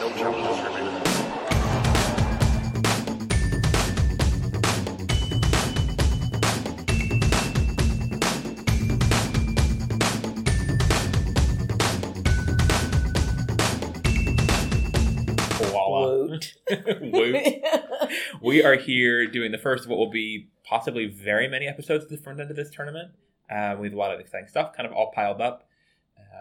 No challenges remaining. Voila. Woot. Woot. we are here doing the first of what will be possibly very many episodes at the front end of this tournament. Uh, we have a lot of exciting stuff kind of all piled up.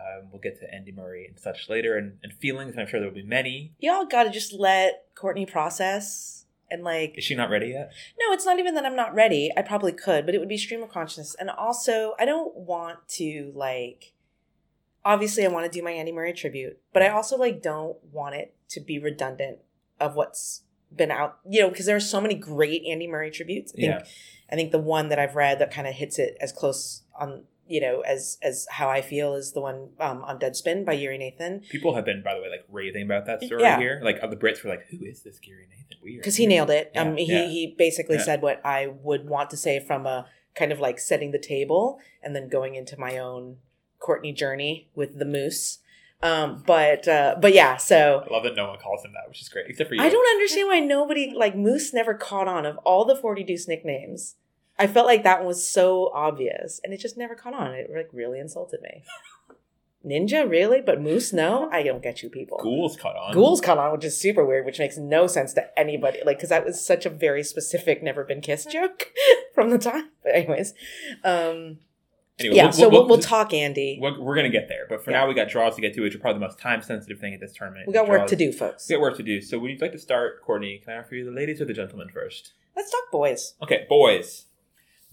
Uh, we'll get to Andy Murray and such later and, and feelings, and I'm sure there will be many. Y'all gotta just let Courtney process and like Is she not ready yet? No, it's not even that I'm not ready. I probably could, but it would be stream of consciousness. And also, I don't want to like. Obviously, I want to do my Andy Murray tribute, but I also like don't want it to be redundant of what's been out. You know, because there are so many great Andy Murray tributes. I think, Yeah. I think the one that I've read that kind of hits it as close on you know as as how I feel is the one um, on Deadspin by Giri Nathan People have been, by the way, like raving about that story Yeah. here. Like, the Brits were like, "Who is this Giri Nathan?" Weird. because he nailed it. Yeah, um, he yeah. he basically said what I would want to say from a kind of like setting the table and then going into my own Courtney journey with the moose. Um, but uh, but yeah, so I love that no one calls him that, which is great, except for you. I don't understand why nobody like Moose never caught on of all the Forty Deuce nicknames. I felt like that one was so obvious, and it just never caught on. It like really insulted me. Ninja, really, but Moose, no. I don't get you people. Ghouls caught on. Ghouls caught on, which is super weird, which makes no sense to anybody. Like, because that was such a very specific "never been kissed" joke from the time. But anyways, um, Anyway, yeah. so we'll, we'll talk, Andy. We're, we're gonna get there, but for Yeah. now we got draws to get to, which are probably the most time sensitive thing at this tournament. We got work to do, folks. We got work to do. So would you like to start, Courtney? Can I offer you the ladies or the gentlemen first? Let's talk boys. Okay, boys.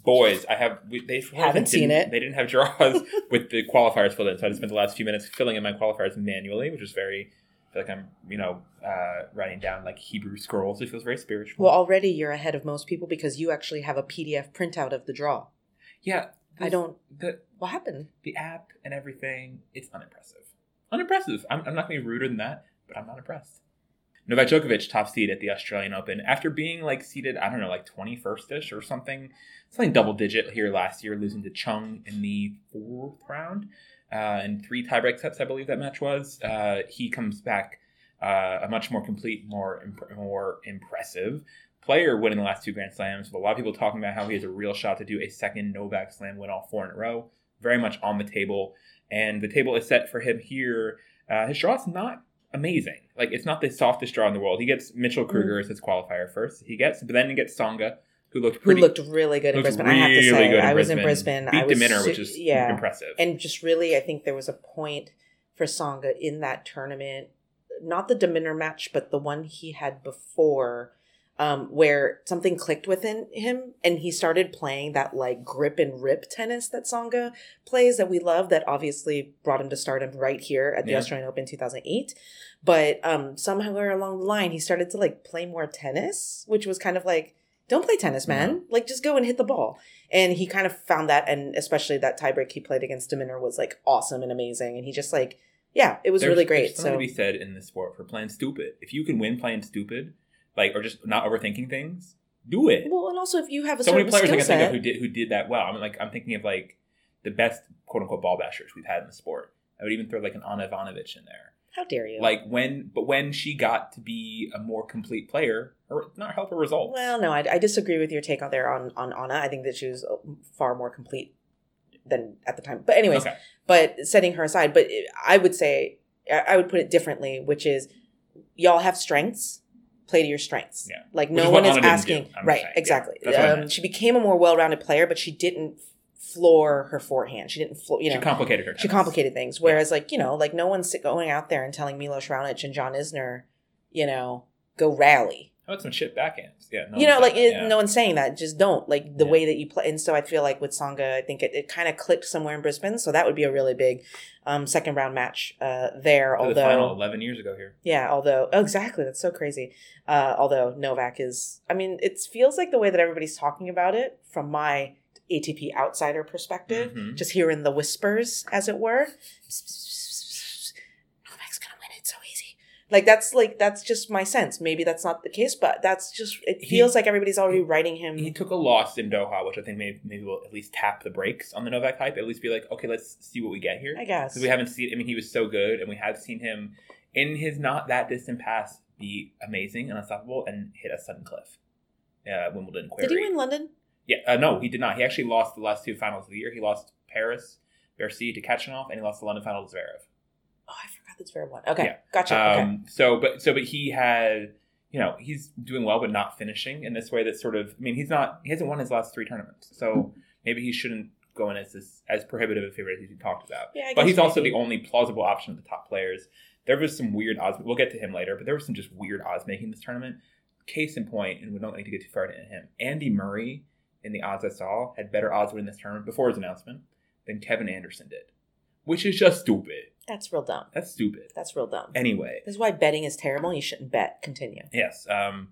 Boys, I have. We, they Haven't seen it. They didn't have draws with the qualifiers filled in, so I just spent the last few minutes filling in my qualifiers manually, which is very. I feel like I'm, you know, uh, writing down like Hebrew scrolls. It feels very spiritual. Well, already you're ahead of most people because you actually have a PDF printout of the draw. yeah, I don't. The What happened? the app and everything. It's unimpressive. Unimpressive. I'm, I'm not going to be ruder than that, but I'm not impressed. Novak Djokovic top seed at the Australian Open after being like seated, I don't know, like 21st ish or something, something double digit here last year, losing to Chung in the fourth round. Uh, three tiebreak sets, I believe that match was. Uh, he comes back uh, a much more complete, more imp- more impressive player, winning the last two Grand Slams. With a lot of people talking about how he has a real shot to do a second Novak Slam win, all four in a row. Very much on the table, and the table is set for him here. Uh, his draw's not amazing. Like it's not the softest draw in the world. He gets Mitchell mm-hmm. Krueger as his qualifier first. He gets, but then he gets Tsonga, who looked Who looked really good in Brisbane? I have to really say, good I was in Brisbane. Beat I was su- which is yeah, impressive. and just really, I think there was a point for Tsonga in that tournament, not the de Minaur match, but the one he had before, um, where something clicked within him, and he started playing that like grip and rip tennis that Tsonga plays that we love. That obviously brought him to stardom right here at the Yeah. Australian Open 2008. But um, somewhere along the line, he started to like play more tennis, which was kind of like. Don't play tennis, man. Like, just go and hit the ball. And he kind of found that, and especially that tiebreak he played against de Minaur was like awesome and amazing. And he just like, yeah, it was There's- really There's great. something So to be said in the sport for playing stupid. If you can win playing stupid, like or just not overthinking things, do it. well, and also if you have a so many players I can think of who did who did that well. I mean, like I'm thinking of like the best quote unquote ball bashers we've had in the sport. I would even throw like an Ana Ivanovic in there. how dare you? Like when, but when she got to be a more complete player, her not help her results. well, no, I, I disagree with your take on there on on Anna. I think that she was uh, far more complete than at the time. But anyways, okay, but setting her aside, but I would say I would put it differently, which is y'all have strengths. Play to your strengths. Yeah. Like Which no is one is Anna asking. right. saying. Yeah, Exactly. I um, she became a more well-rounded player, but she didn't floor her forehand. She didn't floor. You know, she complicated her. she complicated things. Whereas, like you know, like no one's going out there and telling Milos Raonic and John Isner, you know, go rally. How about some shit backhands? Yeah, no you know, like it, yeah. no one's saying that. Just don't like the Yeah. way that you play. And so I feel like with Tsonga, I think it, it kind of clicked somewhere in Brisbane. So that would be a really big um, second round match uh, there. To the final although, eleven years ago here. yeah, although oh, exactly, that's so crazy. Uh, although Novak is, I mean, it feels like the way that everybody's talking about it from my ATP outsider perspective, Mhm. just hearing the whispers, as it were gonna win it so easy. Like that's like that's just my sense. Maybe that's not the case, but that's just it He- feels like everybody's already writing him. He took a loss in Doha, which I think maybe, maybe will at least tap the brakes on the Novak hype. At least be like, okay, let's see what we get here. I guess. Because we haven't seen. I mean, he was so good, and we have seen him in his not that distant past be amazing and unstoppable and hit a sudden cliff. Uh, Wimbledon query. Did he win London? Yeah, uh, no, he did not. He actually lost the last two finals of the year. He lost Paris, Bercy to Khachanov, and he lost the London final to Zverev. Oh, I forgot that's very one. Okay, Yeah. gotcha. okay. Um, so, but so, but he had, you know, he's doing well, but not finishing in this way. That sort of, I mean, he's not, he hasn't won his last three tournaments, so maybe he shouldn't go in as this as prohibitive a favorite as you talked about. Yeah, but he's also maybe. the only plausible option of the top players. There was some weird odds. We'll get to him later, but there was some just weird odds making this tournament. Case in point, and we don't need to get too far into him. Andy Murray, in the odds I saw, had better odds winning this tournament before his announcement than Kevin Anderson did, which is just stupid. That's real dumb. That's stupid. That's real dumb. Anyway, This is why betting is terrible. You shouldn't bet. Continue. Yes. Um,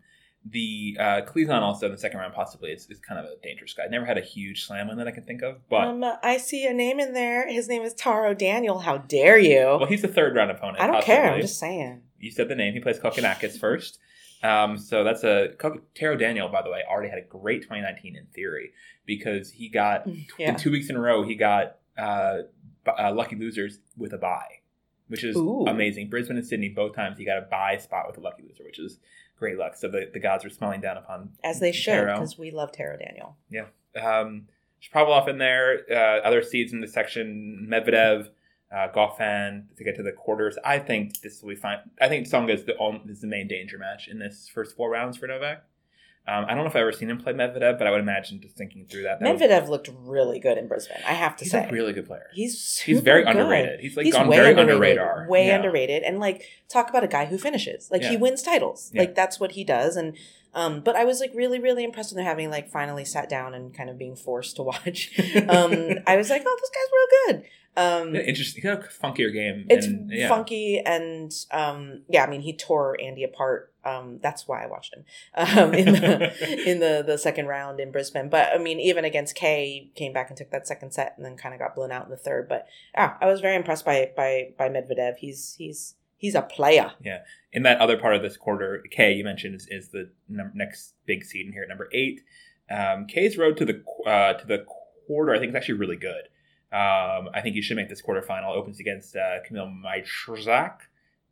the uh, Cleveland also in the second round possibly is, is kind of a dangerous guy. Never had a huge slam win that I can think of, but um, I see a name in there. His name is Taro Daniel. How dare you? well, he's the third round opponent. I don't care. I'm just saying. You said the name. He plays Kokkinakis first. Um, so that's a Taro Daniel, by the way, already had a great 2019 in theory because he got Yeah. in two weeks in a row he got uh, uh, lucky losers with a bye, which is Ooh. amazing. Brisbane and Sydney both times he got a bye spot with a lucky loser, which is great luck. So the, the gods are smiling down upon As they should, because we love Taro Daniel. Yeah, um, Shapovalov in there. Uh, other seeds in the section: Medvedev, uh, Goffin to get to the quarters. I think this will be fine. I think Tsonga is the is the main danger match in this first four rounds for Novak. Um, I don't know if I've ever seen him play Medvedev, but I would imagine just thinking through that. that Medvedev looked really good in Brisbane. I have to he's say, a really good player. he's He's very good. underrated. He's like He's gone way very under underrated, radar. way Yeah. underrated, and like talk about a guy who finishes. Like he wins titles. Yeah. Like that's what he does. And um, but I was like really, really impressed when they're having like finally sat down and kind of being forced to watch. um, I was like, oh, this guy's real good. Um, interesting. Got a funkier game. it's and, yeah. funky and um, yeah. I mean, he tore Andy apart. Um, that's why I watched him um, in the in the the second round in Brisbane. But I mean, even against Kay, came back and took that second set, and then kind of got blown out in the third. But yeah, I was very impressed by by by Medvedev. He's he's he's a player. Yeah. In that other part of this quarter, K you mentioned is, is the num- next big seed in here at number eight. Um, K's road to the uh, to the quarter, I think, is actually really good. Um, I think he should make this quarterfinal. Opens against uh, Kamil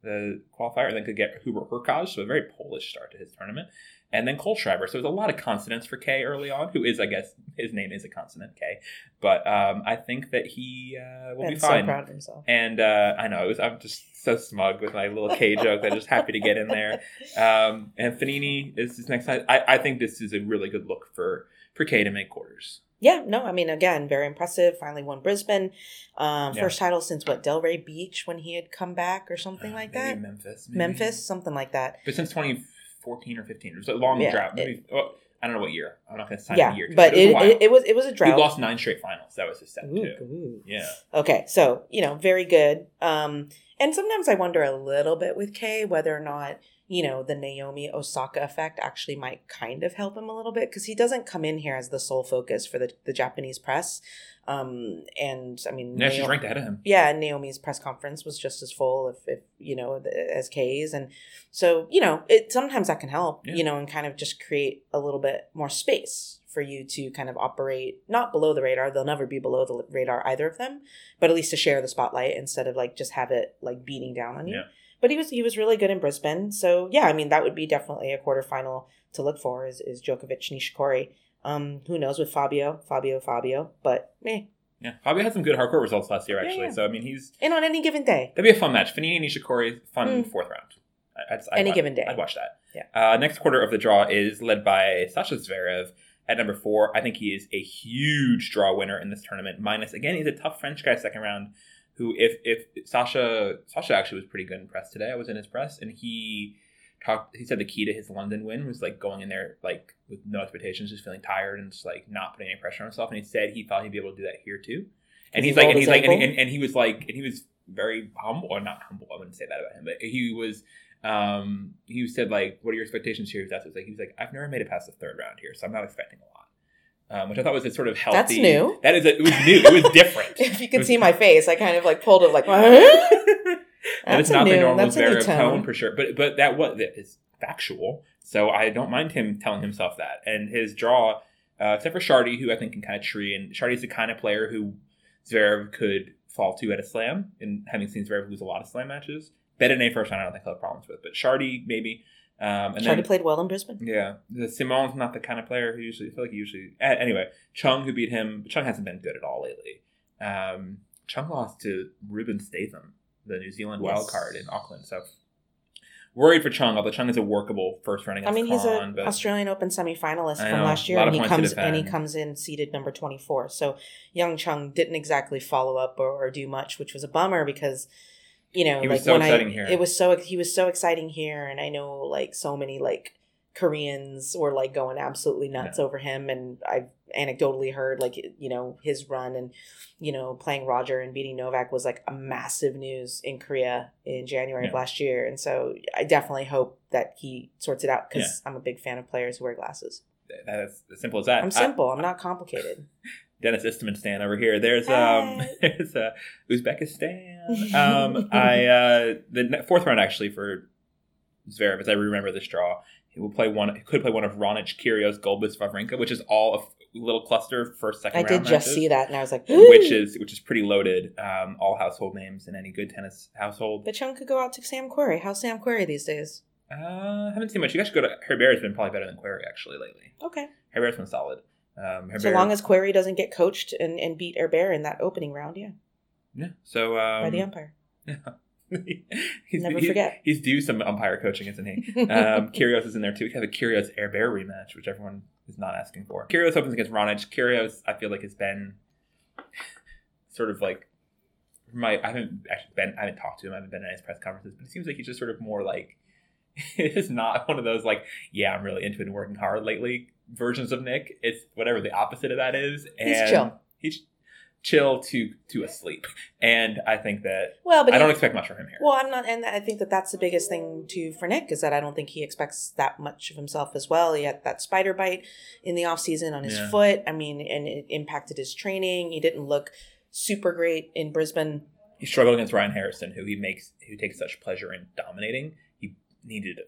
the qualifier, and then could get Hubert Hurkacz, so a very Polish start to his tournament. And then Kohlschreiber. So there's a lot of consonants for K early on, who is, I guess, his name is a consonant, K. But um, I think that he uh, will be And so fine. proud of himself. And uh, I know it was, I'm just so smug with my little K joke. That I'm just happy to get in there. Um, and Fognini is his next. I, I think this is a really good look for for K to make quarters. Yeah, no, I mean, again, very impressive. Finally won Brisbane. Um, Yeah. First title since what, Delray Beach when he had come back or something like Maybe that? Memphis. maybe. Memphis, something like that. But since 2014 or 15, it was a long Yeah, drought. it- Maybe, well, I don't know what year. I'm not going to sign Yeah, year. but it, it, it was it was a he drought. lost nine straight finals. That was his set Ooh, too. ooh. Yeah. Okay, so you know, very good. Um, and sometimes I wonder a little bit with Kay whether or not you know the Naomi Osaka effect actually might kind of help him a little bit because he doesn't come in here as the sole focus for the the Japanese press. Um, and I mean, Yeah, she's ranked ahead of him. yeah, and Naomi's press conference was just as full, if, if you know, the- as Kay's, and so you know, it sometimes that can help, Yeah. you know, and kind of just create a little bit more space for you to kind of operate not below the radar. They'll never be below the radar either of them, but at least to share the spotlight instead of like just have it like beating down on you. Yeah. But he was he was really good in Brisbane, so yeah, I mean that would be definitely a quarterfinal to look for is is Djokovic Nishikori. Um, who knows with Fabio, Fabio, Fabio, but eh. Yeah. Fabio had some good hard court results last year, actually. yeah. So, I mean, he's. And on any given day, That'd be a fun match. Fognini Nishikori, fun Mm. fourth round. I'd, I'd Any watch- given day. I'd watch that. Yeah. Uh, next quarter of the draw is led by Sasha Zverev at number four. I think he is a huge draw winner in this tournament. Minus again, he's a tough French guy second round. Who, if if Sasha Sasha actually was pretty good in press today. I was in his press, and he talked. He said the key to his London win was like going in there like with no expectations, just feeling tired and just like not putting any pressure on himself. And he said he thought he'd be able to do that here too. And he he's like, and he's like, and, and, and he was like, and he was very humble, or not humble. I wouldn't say that about him, but he was. Um, he said like, "What are your expectations here?" He was asked, it was like, he was like, "I've never made it past the third round here, so I'm not expecting a lot." Um, which I thought was a sort of healthy. That's new. That is, a, it was new. It was different. if you could was- see my face, I kind of like pulled it like. that is That's not the new- normal a new Zverev tone. tone. for sure. But but that was that is factual. So I don't mind him telling himself that. And his draw, uh, except for Chardy, who I think can kind of tree, and Chardy's the kind of player who Zverev could fall to at a slam. And having seen Zverev lose a lot of slam matches, Bedene first round, I don't think he'll have problems with, but Chardy maybe. Um, and Chardy then, played well in Brisbane. yeah, the Simon's not the kind of player who usually I feel like he usually. Anyway, Chung who beat him. Chung hasn't been good at all lately. Um, Chung lost to Rubin Statham, the New Zealand wild card in Auckland. So worried for Chung, although Chung is a workable first running. I mean, he's an Australian Open semi-finalist I from know, last year, and he comes and he comes in seated number twenty-four. So Young Chung didn't exactly follow up or, or do much, which was a bummer because you know, He was like so when exciting I, here. it was so he was so exciting here, and I know like so many like Koreans were like going absolutely nuts over him, and I've anecdotally heard like you know his run and you know playing Roger and beating Novak was like a massive news in Korea in January of last year, and so I definitely hope that he sorts it out because I'm a big fan of players who wear glasses. that's as simple as that. I'm I- simple. I'm not complicated. Denis Istomin stand over here. There's um Hey. there's uh, Uzbekistan. Um, I uh, the fourth round actually for Zverev, as I remember this draw, he will play one. He could play one of Raonic, Kyrgios, Gulbis, Wawrinka, which is all a f- little cluster first second. I did just matches, see that, and I was like, which is which is pretty loaded. Um, all household names in any good tennis household. But Chung could go out to Sam Querrey. How's Sam Querrey these days? Uh, haven't seen much. You guys should go to Herbert's been probably better than Querrey actually lately. Okay. Herbert's been solid. Um, So long as Querrey doesn't get coached and, and beat Herbert in that opening round, yeah, yeah. So um, by the umpire. he's, Never he's- forget. He's due some umpire coaching, isn't he? Um, Kyrgios is in there too. We have a Kyrgios Air Bear rematch, which everyone is not asking for. Kyrgios opens against Raonic. Kyrgios, I feel like, has been sort of like my. I haven't actually been. I haven't talked to him. I haven't been at his press conferences, but it seems like he's just sort of more like. It's not one of those like, yeah, I'm really into it and working hard lately versions of Nick. It's whatever the opposite of that is. And He's chill. He's chill to to asleep, and I think that well, but I don't expect much from him here. Well, I'm not, and I think that that's the biggest thing too for Nick is that I don't think he expects that much of himself as well. He had that spider bite in the off season on his Yeah. foot. I mean, and it impacted his training. He didn't look super great in Brisbane. he struggled against Ryan Harrison, who he makes who takes such pleasure in dominating. He needed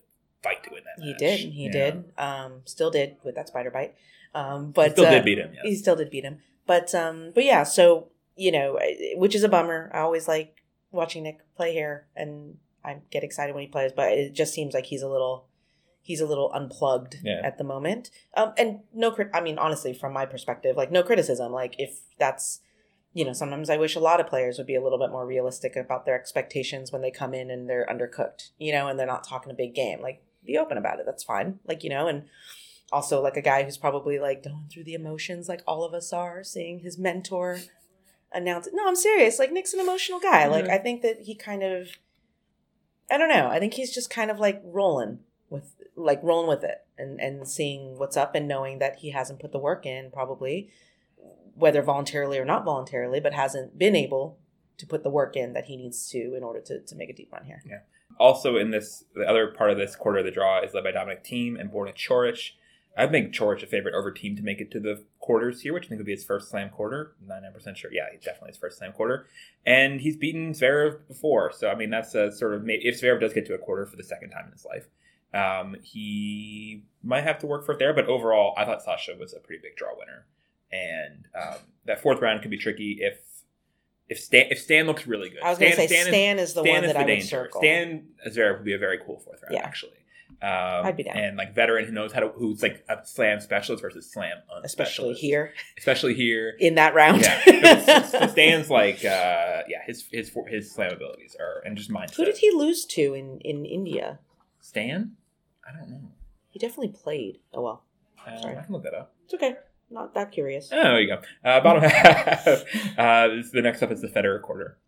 fight to win that. He match. did, he Yeah. did, um, still did with that spider bite. Um, He but still uh, did beat him. Yes. he still did beat him. But um, but yeah, so you know, which is a bummer. I always like watching Nick play here, and I get excited when he plays. But it just seems like he's a little, he's a little unplugged Yeah. at the moment. Um, and no, crit- I mean, honestly, from my perspective, like no criticism. Like if that's, you know, sometimes I wish a lot of players would be a little bit more realistic about their expectations when they come in and they're undercooked, you know, and they're not talking a big game. Like be open about it. That's fine. Like you know, and also like a guy who's probably like going through the emotions like all of us are seeing his mentor announce it no i'm serious like nick's an emotional guy mm-hmm. like i think that he kind of i don't know i think he's just kind of like rolling with like rolling with it and and seeing what's up and knowing that he hasn't put the work in probably whether voluntarily or not voluntarily but hasn't been able to put the work in that he needs to in order to, to make a deep run here Also, in this, the other part of this quarter of the draw is led by Dominic Thiem and Borna Coric. I'd make Coric a favorite over Thiem to make it to the quarters here, which I think would be his first slam quarter. 99% sure. Yeah, definitely his first slam quarter. And he's beaten Zverev before. So, I mean, that's a sort of, if Zverev does get to a quarter for the second time in his life, um, he might have to work for it there. But overall, I thought Sasha was a pretty big draw winner. And um, that fourth round could be tricky if if Stan, if Stan looks really good. i was going to say is- stan, is, the Stan one is that i would circle Stan Zverev would be a very cool fourth round, Yeah. actually. Um, I'd be down. And like veteran who knows how to, who's like a slam specialist versus slam especially here especially here. in that round Yeah, So Stan's like, uh, yeah, his his his slam abilities are and just mindset. Who did he lose to in, in India? Stan? I don't know. He definitely played. Oh well, Uh, Sorry. I can look that up. it's okay. Not that curious. Oh, there you go. Uh, bottom half. uh, this, the next up is the Federer quarter.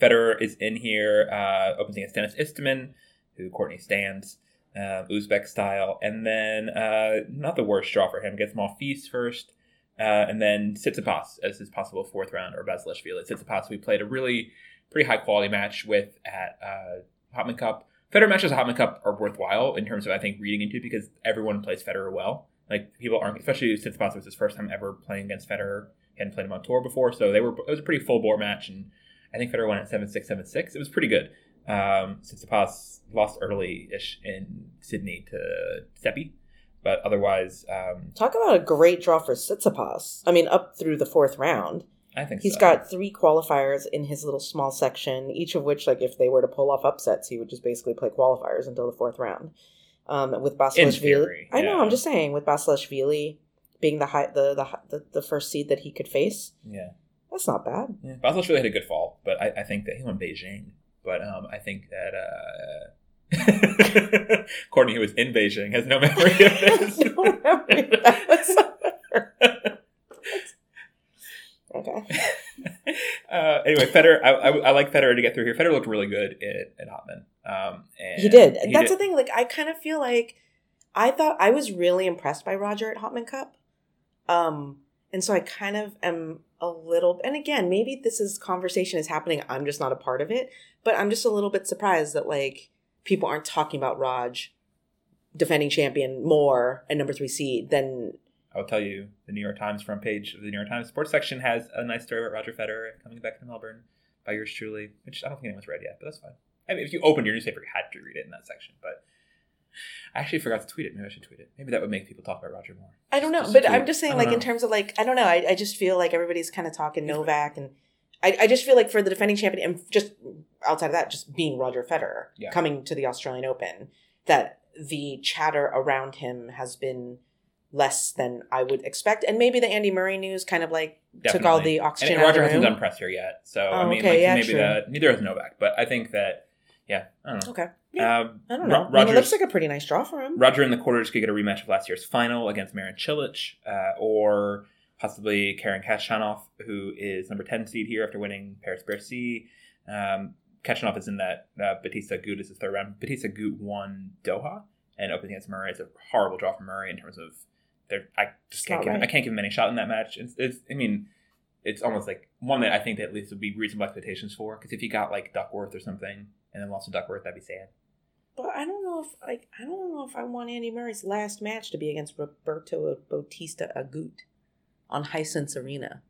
Federer is in here, uh, opens against Denis Istomin, who Courtney stands, uh, Uzbek style, and then uh, not the worst draw for him. Gets Monfils first, uh, and then Tsitsipas as his possible fourth round, or Basilashvili. Tsitsipas we played a really pretty high quality match with at uh, Hopman Cup. Federer matches at Hopman Cup are worthwhile in terms of I think reading into because everyone plays Federer well. Like people aren't, especially since Tsitsipas was his first time ever playing against Federer. He hadn't played him on tour before, so they were. It was a pretty full bore match, and I think Federer won at seven six seven six. It was pretty good. Um, Tsitsipas lost early ish in Sydney to Seppi, but otherwise, um, Talk about a great draw for Tsitsipas. I mean, up through the fourth round. I think He's so. got three qualifiers in his little small section, each of which, like, if they were to pull off upsets, he would just basically play qualifiers until the fourth round. Um, with Basilashvili, I know. yeah. I'm just saying, with Basilashvili being the high, the, the the the first seed that he could face, yeah. that's not bad. Yeah, really had a good fall, but I, I think that he won Beijing. But um, I think that uh, Courtney, who was in Beijing, has no memory of this. No memory of that whatsoever. okay. uh, anyway, Federer, I, I, I like Federer to get through here. Federer looked really good at, at Hopman. Um, and He did. he That's did- the thing. Like, I kind of feel like I thought I was really impressed by Roger at Hopman Cup. Um, and so I kind of am a little, and again, maybe this is conversation is happening. I'm just not a part of it, but I'm just a little bit surprised that like people aren't talking about Raj defending champion more and number three seed than I'll tell you, the New York Times front page of the New York Times sports section has a nice story about Roger Federer coming back to Melbourne by yours truly, which I don't think anyone's read yet, but that's fine. I mean, if you opened your newspaper, you had to read it in that section. But I actually forgot to tweet it. Maybe I should tweet it. Maybe that would make people talk about Roger more. I don't know, Just but. I'm just saying, like in terms of like, I don't know. I, I just feel like everybody's kind of talking Novak, and I, I just feel like for the defending champion, and just outside of that, just being Roger Federer Yeah. coming to the Australian Open, that the chatter around him has been less than I would expect, and maybe the Andy Murray news kind of like took all the oxygen And out Roger hasn't done press here yet, so Oh, I mean, okay, like yeah, maybe true. that neither has Novak, but I think that yeah, I don't know. Okay, yeah, Um, I don't Ro- know. I mean, it looks like a pretty nice draw for him. Roger in the quarters could get a rematch of last year's final against Marin Cilic, uh, or possibly Karen Khachanov, who is number 10 seed here after winning Paris Bercy. Um, Khachanov is in that uh, Bautista Agut is the third round. Bautista Agut won Doha and opened against Murray. It's a horrible draw for Murray in terms of their. I just can't give him, right. I can't give him any shot in that match. It's, it's I mean, it's almost like one that I think that at least would be reasonable expectations for. Because if you got like Duckworth or something and then lost to Duckworth, that'd be sad. But I don't know if like I don't know if I want Andy Murray's last match to be against Roberto Bautista Agut on Hisense Arena.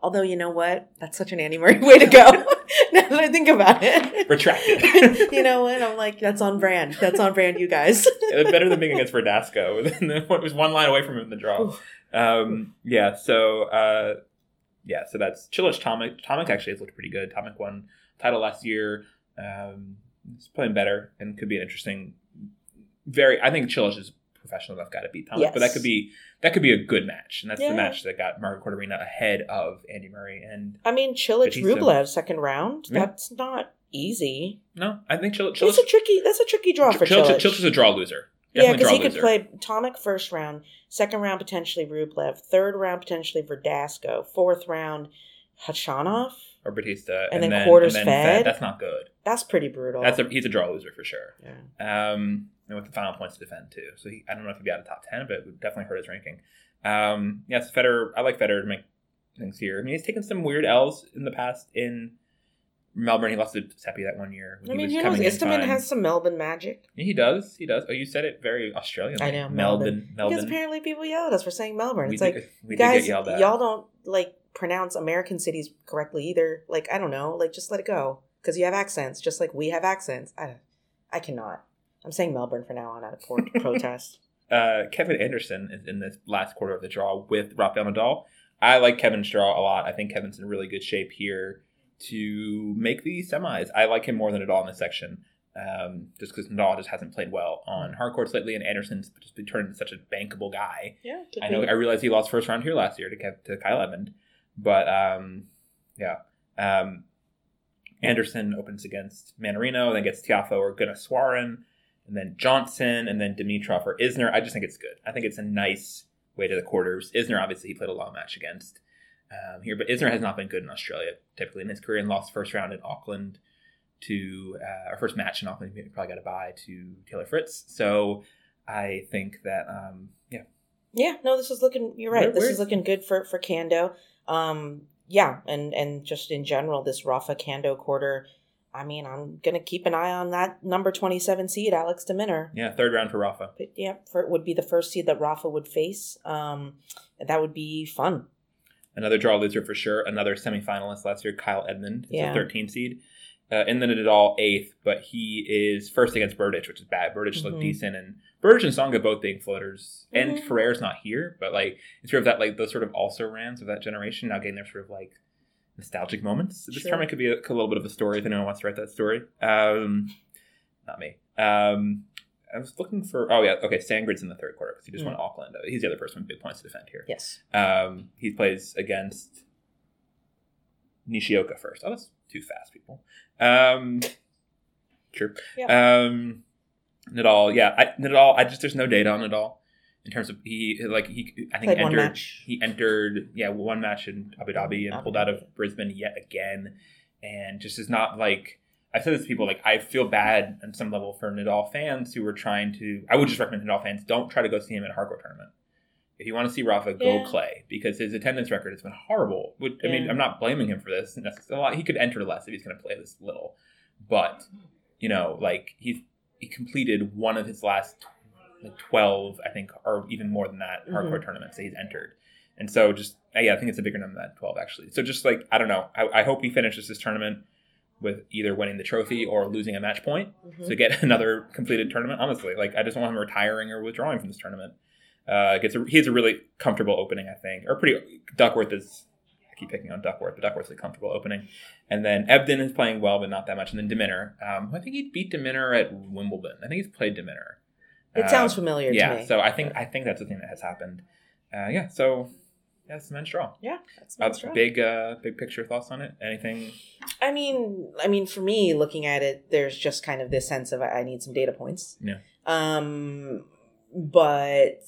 Although you know what, that's such an Andy Murray way to go. now that I think about it, Retracted. you know what? I'm like, that's on brand. That's on brand, you guys. it was better than being against Verdasco. it was one line away from him in the draw. Um, yeah, so uh, yeah, so that's Cilic Tomic. Tomic actually has looked pretty good. Tomic won title last year. Um, he's playing better and could be an interesting. Very, I think Cilic is professional enough guy to beat Tomic, but that could be that could be a good match, and that's Yeah. the match that got Margaret Court Arena ahead of Andy Murray. And I mean, Cilic Rublev second round. Yeah. That's not easy. no, I think Cilic. That's a tricky. That's a tricky draw for Cilic, Cilic. Cilic is a draw loser. Yeah, because he could play Tomic first round, second round potentially Rublev, third round potentially Verdasco, fourth round Khachanov. or Bautista, And then quarters and Fed. That's not good. That's pretty brutal. That's a he's a draw loser for sure. yeah. Um, and with the final points to defend too. So he, I don't know if he'd be out of top ten, but it would definitely hurt his ranking. Um, yes, Federer. I like Federer to make things here. I mean, he's taken some weird L's in the past in Melbourne. He lost to Seppi that one year. I he mean, was you know, coming Istomin has some Melbourne magic. He does. He does. Oh, you said it very Australian. I know, Melbourne. Melbourne. Because apparently people yell at us for saying Melbourne. we it's did, like, we guys, get yelled at. y'all don't like pronounce American cities correctly either. Like, I don't know. Like, just let it go because you have accents, just like we have accents. I, I cannot. I'm saying Melbourne for now on out of port protest. uh, Kevin Anderson is in this last quarter of the draw with Rafael Nadal. I like Kevin's draw a lot. I think Kevin's in really good shape here to make the semis. I like him more than Nadal in this section, um, just because Nadal just hasn't played well on hard courts lately, and Anderson's just been turned into such a bankable guy. Yeah, I know. I realize he lost first round here last year to Kev, to Kyle Edmund, but um, yeah. Um, Anderson opens against Mannarino, then gets Tiafoe or Gunnar and then Johnson, and then Dimitrov or Isner. I just think it's good. I think it's a nice way to the quarters. Isner, obviously, he played a long match against um, here, but Isner has not been good in Australia typically in his career and lost first round in Auckland to uh, our first match in Auckland. He probably got a bye to Taylor Fritz. So I think that um, yeah, Yeah, no, this is looking. You're right. Where- this is looking good for for Kando. Um, yeah, and and just in general, this Rafa Kando quarter. I mean, I'm gonna keep an eye on that number 27 seed, Alex Deminer. yeah, third round for Rafa. But yeah, for would be the first seed that Rafa would face. Um, that would be fun. Another draw loser for sure. Another semifinalist last year, Kyle Edmund. He's Yeah. a 13 seed. Uh, and then it all eighth, but he is first against Berdych, which is bad. Berdych looked Mhm. decent, and Berdych and Tsonga both being floaters. And Mhm. Ferrer's not here, but like it's sort of that like those sort of also rans of that generation now getting their sort of like nostalgic moments. This Sure. tournament could be a, a little bit of a story if anyone wants to write that story. Um, not me. Um, I was looking for. Oh yeah, okay. Sandgren's in the third quarter because he just Mm. won Auckland. He's the other person with big points to defend here. Yes. Um, he plays against Nishioka first. Oh, that's too fast, people. Um, sure. Um, Nadal, yeah, I, Nadal. I just there's no data on Nadal in terms of he like he. I think Played entered. He entered yeah one match in Abu Dhabi and Abu pulled out of Brisbane yet again, and just is not like. I've said this to people like I feel bad on some level for Nadal fans who are trying to. I would just recommend Nadal fans don't try to go see him at a hard court tournament. If you want to see Rafa, go Yeah. play because his attendance record has been horrible. Would- I mean, I'm not blaming him for this. A lot. He could enter less if he's going to play this little, but you know, like he's he completed one of his last like, twelve, I think, or even more than that mm-hmm. hard court tournaments that he's entered. And so, just yeah, I think it's a bigger number than twelve actually. So just like I don't know, I, I hope he finishes this tournament with either winning the trophy or losing a match point Mhm. to get another completed tournament. Honestly, like I just want him retiring or withdrawing from this tournament. Uh, gets a, he has a really comfortable opening, I think, or pretty. Duckworth is. I keep picking on Duckworth, but Duckworth's a comfortable opening. And then Ebden is playing well, but not that much. And then de Minaur, um, who I think he beat de Minaur at Wimbledon. I think he's played de Minaur. It sounds Uh, familiar yeah, to me. so I think I think that's the thing that has happened. Uh, yeah, so that's men's draw. yeah, that's big uh, big picture thoughts on it. Anything? I mean, I mean, for me, looking at it, there's just kind of this sense of I need some data points. Yeah. Um, but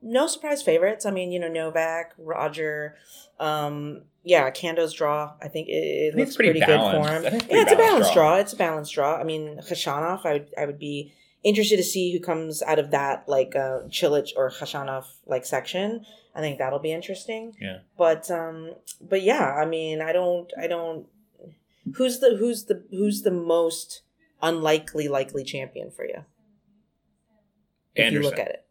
no surprise favorites. I mean, you know, Novak, Roger. Um, yeah, Kando's draw. I think it, it I looks pretty pretty, good for him. It's Yeah, it's a balanced balanced draw. draw. It's a balanced draw. I mean, Khachanov, I would I would be interested to see who comes out of that like uh, Cilic or Khachanov like section. I think that'll be interesting. Yeah. But um, but yeah, I mean, I don't, I don't. Who's the who's the who's the most unlikely likely champion for you? If Anderson. you look at it,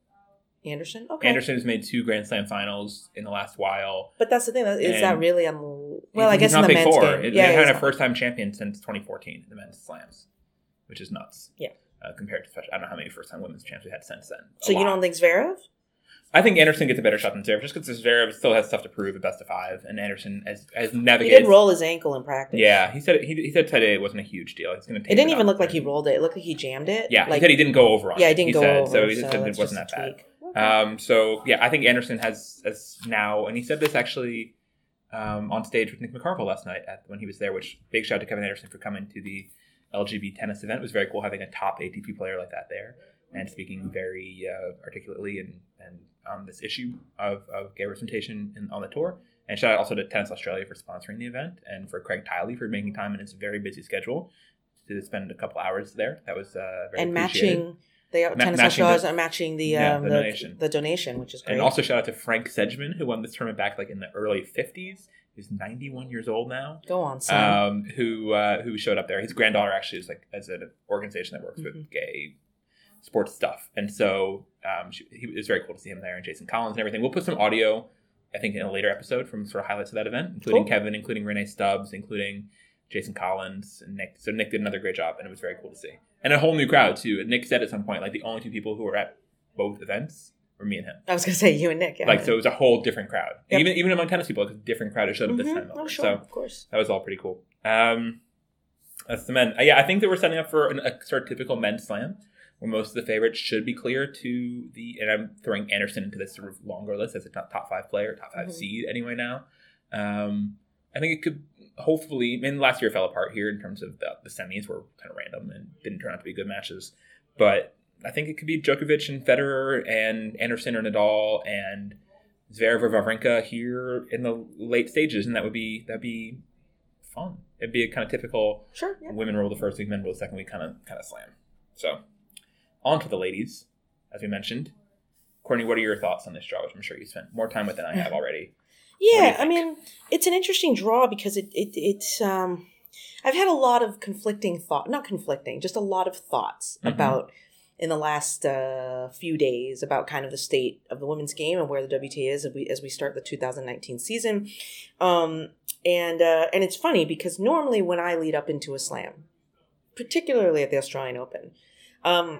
Anderson. Okay. Anderson has made two Grand Slam finals in the last while. But that's the thing. Is that really un? Well, I guess in not the men's four. game, It- yeah, they he's had a first time champion since 2014 in the men's slams, which is nuts. Yeah. Uh, compared to, I don't know how many first time women's champs we had since then. A So you lot. don't think Zverev? I think Anderson gets a better shot than Zverev just because Zverev still has stuff to prove at best of five, and Anderson has, has He navigated. did roll his ankle in practice. Yeah, he said he, he said today it wasn't a huge deal. He's going to. It didn't even look like he rolled it. It looked like he jammed it. Yeah, like, he said he didn't go over on yeah, it. he didn't he go said, over. So he just said it wasn't that bad. Okay. Um, so yeah, I think Anderson has as now, and he said this actually um, on stage with Nick McCarville last night at, when he was there. Which big shout out to Kevin Anderson for coming to the LGB tennis event. It was very cool having a top ATP player like that there and speaking very uh, articulately and and on this issue of, of gay representation in, on the tour. And shout out also to Tennis Australia for sponsoring the event and for Craig Tiley for making time in his very busy schedule to spend a couple hours there. That was uh, very and matching they Ma- tennis matching the- are matching the Yeah, um the the, donation. the donation, which is great. And also shout out to Frank Sedgman, who won this tournament back like in the early '50s. He's 91 years old now. go on, son. Um, who uh, who showed up there? His granddaughter actually is like as an organization that works Mhm. with gay sports stuff, and so um, she, he, it was very cool to see him there and Jason Collins and everything. We'll put some audio, I think, in a later episode from sort of highlights of that event, including Cool. Kevin, including Rennae Stubbs, including Jason Collins and Nick. So Nick did another great job, and it was very cool to see. And a whole new crowd too. And Nick said at some point, like the only two people who were at both events were me and him. I was gonna say you and Nick. Yeah. Like so, it was a whole different crowd. Yep. Even even among tennis people, like a different crowd who showed up this Mhm. time. Oh, sure, So of course. that was all pretty cool. Um, that's the men. Uh, yeah, I think that we're setting up for an, a sort of typical men's slam, where most of the favorites should be clear to the. And I'm throwing Anderson into this sort of longer list as a top, top five player, top 5 Mhm. seed anyway. Now, um, I think it could hopefully. I mean, last year fell apart here in terms of the, the semis were kind of random and didn't turn out to be good matches, but I think it could be Djokovic and Federer and Anderson or Nadal and Zverev or Wawrinka here in the late stages, and that would be that'd be fun. It'd be a kind of typical Sure. Yeah. women roll the first week, men roll the second week kind of kind of slam. So, on to the ladies, as we mentioned. Courtney, what are your thoughts on this draw? Which I'm sure you spent more time with than I have already. Yeah, I mean, it's an interesting draw because it it it's um I've had a lot of conflicting thought, not conflicting, just a lot of thoughts Mhm. about in the last uh, few days about kind of the state of the women's game and where the WTA is as we as we start the 2019 season. Um and uh and it's funny because normally when I lead up into a slam, particularly at the Australian Open, um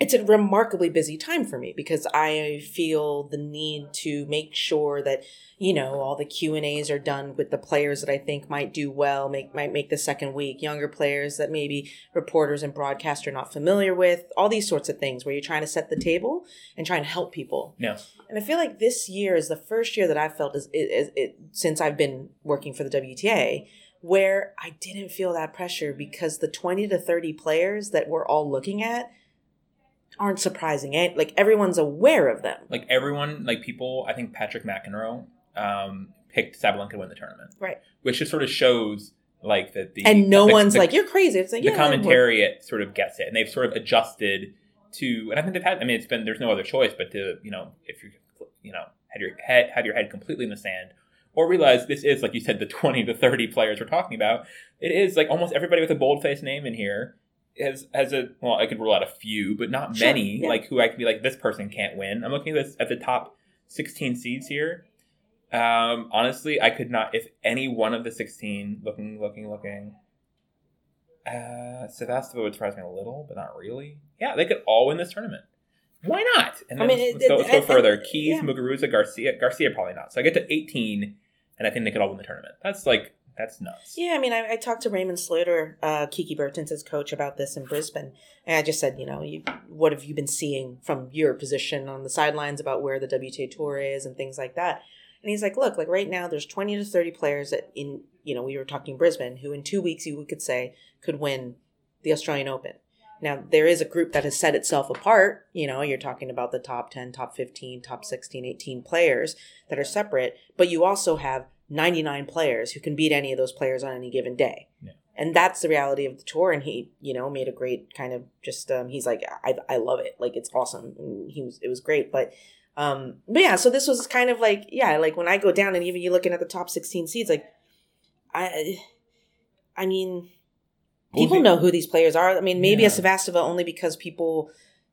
it's a remarkably busy time for me because I feel the need to make sure that you know all the Q and A's are done with the players that I think might do well, make might make the second week, younger players that maybe reporters and broadcast are not familiar with, all these sorts of things where you're trying to set the table and trying to help people. Yeah. And I feel like this year is the first year that I've felt is, is, is, since I've been working for the WTA where I didn't feel that pressure because the 20 to 30 players that we're all looking at aren't surprising. Eh? Like everyone's aware of them. Like everyone, like people, I think Patrick McEnroe um, picked Sabalenka to win the tournament, Right. which just sort of shows like that the And no the- one's the- like, you're crazy. It's like, the yeah, commentary it sort of gets it, and they've sort of adjusted to. And I think they've had. I mean, it's been there's no other choice but to you know if you you know have your head have your head completely in the sand, or realize this is like you said the twenty to thirty players we're talking about. It is like almost everybody with a boldface name in here has has a well I could rule out a few, but not Sure, many. yeah. Like who I could be like this person can't win. I'm looking at this at the top sixteen seeds here. Um, honestly, I could not. If any one of the sixteen, looking, looking, looking, uh, Sevastova would surprise me a little, but not really. Yeah, they could all win this tournament. Why not? And I mean, let's, it- go, let's go and- further. Keys, yeah. Muguruza, Garcia. Garcia probably not. So I get to 18, and I think they could all win the tournament. That's like that's nuts. Yeah, I mean, I, I talked to Raemon Sluiter, uh, Kiki Bertens' coach, about this in Brisbane, and I just said, you know, you, what have you been seeing from your position on the sidelines about where the WTA Tour is and things like that? And he's like, look, like right now, there's 20 to 30 players that in, you know, we were talking Brisbane, who in two weeks you could say could win the Australian Open. Now, there is a group that has set itself apart. You know, you're talking about the top 10, top 15, top 16, 18 players that are separate, but you also have 99 players who can beat any of those players on any given day. Yeah. And that's the reality of the tour. And he, you know, made a great kind of just, um, he's like, I, I love it. Like, it's awesome. And he was, it was great. But, um, but yeah, so this was kind of like, yeah, like when I go down and even you looking at the top 16 seeds, like, I, I mean, Well, people know who these players are. I mean, maybe Yeah. a Sevastova only because people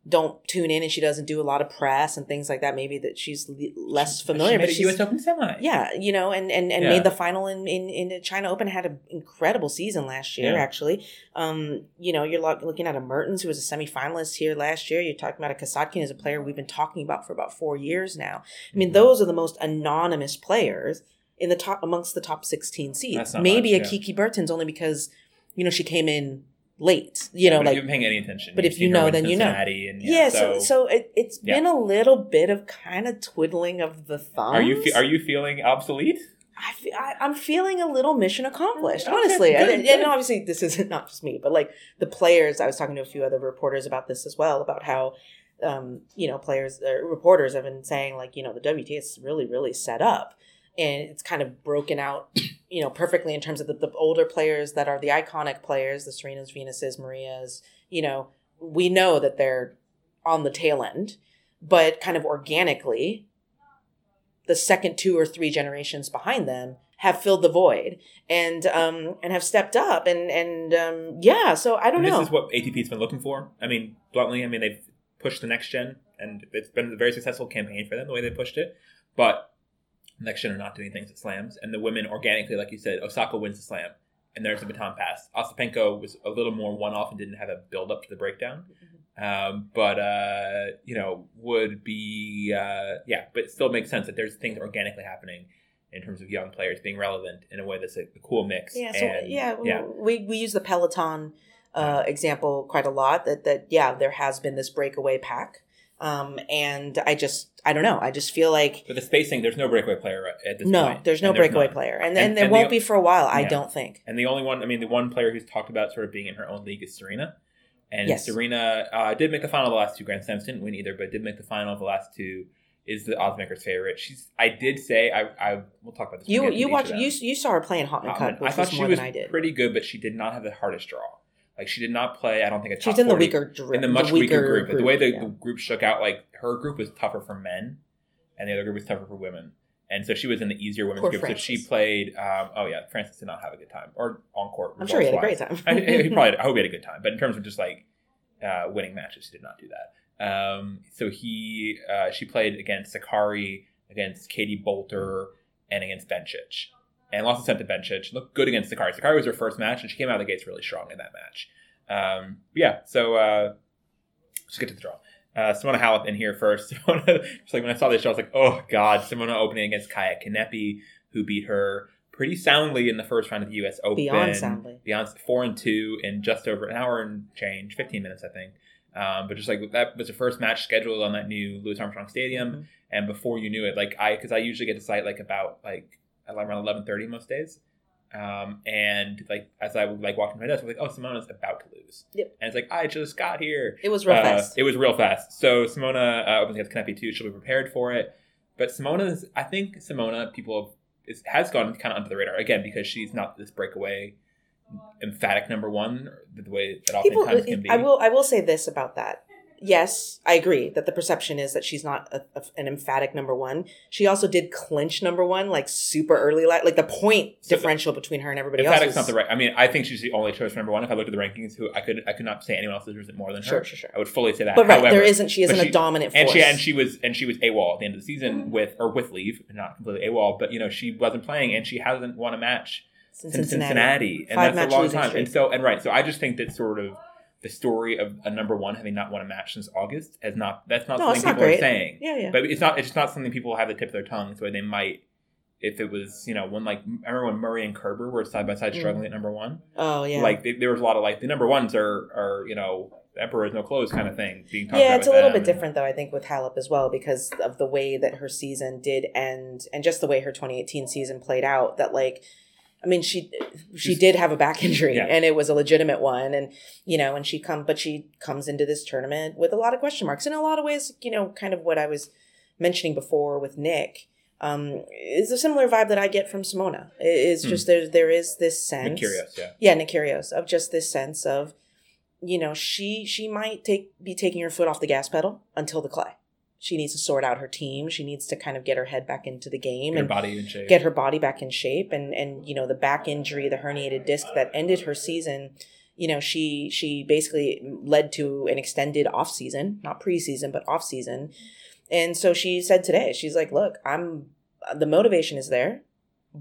don't tune in and she doesn't do a lot of press and things like that. Maybe that she's less familiar, She but she's U.S. Open semi. yeah, you know, and and, and Yeah. made the final in, in in the China Open. Had an incredible season last year, Yeah. actually. Um, you know, you're lo- looking at a Mertens who was a semifinalist here last year. You're talking about a Kasatkin as a player we've been talking about for about four years now. I mean, Mhm. those are the most anonymous players in the top amongst the top 16 seeds. Maybe much, a yeah. Kiki Bertens only because you know she came in late. You know, but like been paying any attention. but if you know, then you know. And, yeah, so so it, it's Yeah. been a little bit of kind of twiddling of the thumbs. are you fe- are you feeling obsolete? I, fe- I I'm feeling a little mission accomplished, Okay, honestly. good, and, good. and obviously, this isn't not just me, but like the players. I was talking to a few other reporters about this as well, about how um, you know players, uh, reporters have been saying like you know the WTA is really really set up, and it's kind of broken out, you know, perfectly in terms of the, the older players that are the iconic players, the Serenas, Venuses, Marias. You know, we know that they're on the tail end, but kind of organically, the second two or three generations behind them have filled the void and um and have stepped up and and um yeah so i don't And know This is what ATP's been looking for. I mean, bluntly, I mean they've pushed the next gen, and it's been a very successful campaign for them the way they pushed it. But next gen are not doing things at slams, and the women organically, like you said, Osaka wins the slam, and there's the baton pass. Ostapenko was a little more one off and didn't have a build up to the breakdown. Um, but uh, you know, would be uh, yeah, but it still makes sense that there's things organically happening in terms of young players being relevant in a way that's a, a cool mix. yeah so And, yeah, yeah. we we use the peloton uh example quite a lot that that yeah there has been this breakaway pack um and i just i don't know i just feel like But the spacing, there's no breakaway player at this no point. there's no And breakaway none. player and And- then there and won't the- be for a while i Yeah. don't think And the only one, I mean, the one player who's talked about sort of being in her own league is Serena. And Yes. Serena uh, did make the final of the last two Grand Slams, didn't win either, but did make the final of the last two. Is the oddsmaker's favorite? She's. I did say I. I we'll talk about this. you we get to you watched you you saw her playing Hopman Cup, which I thought she more was I did. pretty good, but she did not have the hardest draw. Like she did not play. I don't think a top She's in the weaker dr- in the much weaker, group. The way the, yeah. the group shook out, like her group was tougher for men, and the other group was tougher for women. And so she was in the easier women's Poor group. So she played. Um, oh yeah, Frances did not have a good time, or on court. I'm sure he had a great time. I, he probably. I hope he had a good time. But in terms of just like uh, winning matches, he did not do that. Um, so he, uh, she played against Sakkari, against Katie Boulter, and against Bencic, and lost a set to Bencic. Looked good against Sakkari. Sakkari was her first match, and she came out of the gates really strong in that match. Um, yeah, so uh, Let's get to the draw. Uh, Simona Halep in here first. Simona, just like when I saw this show, I was like, oh god, Simona opening against Kaia Kanepi, who beat her pretty soundly in the first round of the U.S. Open. Beyond soundly. Beyond four and two in just over an hour and change, fifteen minutes, I think. Um, but just like that was the first match scheduled on that new Louis Armstrong Stadium, Mhm. and before you knew it, like I, because I usually get to site like about like around eleven thirty most days, um, and like as I would like walk to my desk, I was like, oh, Simona's about to lose. Yep. And it's like I just got here. It was real Uh, fast. It was real fast. So Simona uh, opens against Kanepi too. She'll be prepared for it. But Simona's, I think Simona, people is, has gone kind of under the radar again because she's not this breakaway, emphatic number one the way that People, oftentimes can be. I will. I will say this about that. Yes, I agree that the perception is that she's not a, a- an emphatic number one. She also did clinch number one like super early, like, like the point So- differential between her and everybody else. Emphatic's not the right. I mean, I think she's the only choice for number one. If I looked at the rankings, who I could I could not say anyone else deserves it more than her. Sure, sure, sure. I would fully say that. But right, However, there isn't. She isn't but a dominant force. and she and she was and she was AWOL at the end of the season mm-hmm. with or with leave, not completely AWOL, but you know she wasn't playing and she hasn't won a match Since since Cincinnati, and Five that's a long time. streak. And so and right, so I just think that sort of the story of a number one having not won a match since August has not that's not No, something it's not people are saying. Yeah, yeah. But it's not it's just not something people have the tip of their tongues where they might if it was you know when like I remember when Murray and Kerber were side by side Mm. struggling at number one. oh yeah. Like they, there was a lot of like the number ones are are you know the emperor has no clothes kind of thing being talked yeah, it's a little them. bit different though. I think with Halep as well because of the way that her season did end, and just the way her 2018 season played out. That like, I mean, she she did have a back injury, Yeah. and it was a legitimate one, and you know, and she come, but she comes into this tournament with a lot of question marks. In a lot of ways, you know, kind of what I was mentioning before with Nick. Um, is a similar vibe that I get from Simona. It- It's Hmm. just there. There is this sense. Curious, yeah. yeah nick Kyrgios, of just this sense of you know she she might take be taking her foot off the gas pedal until the clay she needs to sort out her team. She needs to kind of get her head back into the game Your and body in shape. get her body back in shape. And and you know the back injury the herniated disc that ended her season you know she she basically led to an extended off season not preseason but off season. And so she said today she's like look i'm the motivation is there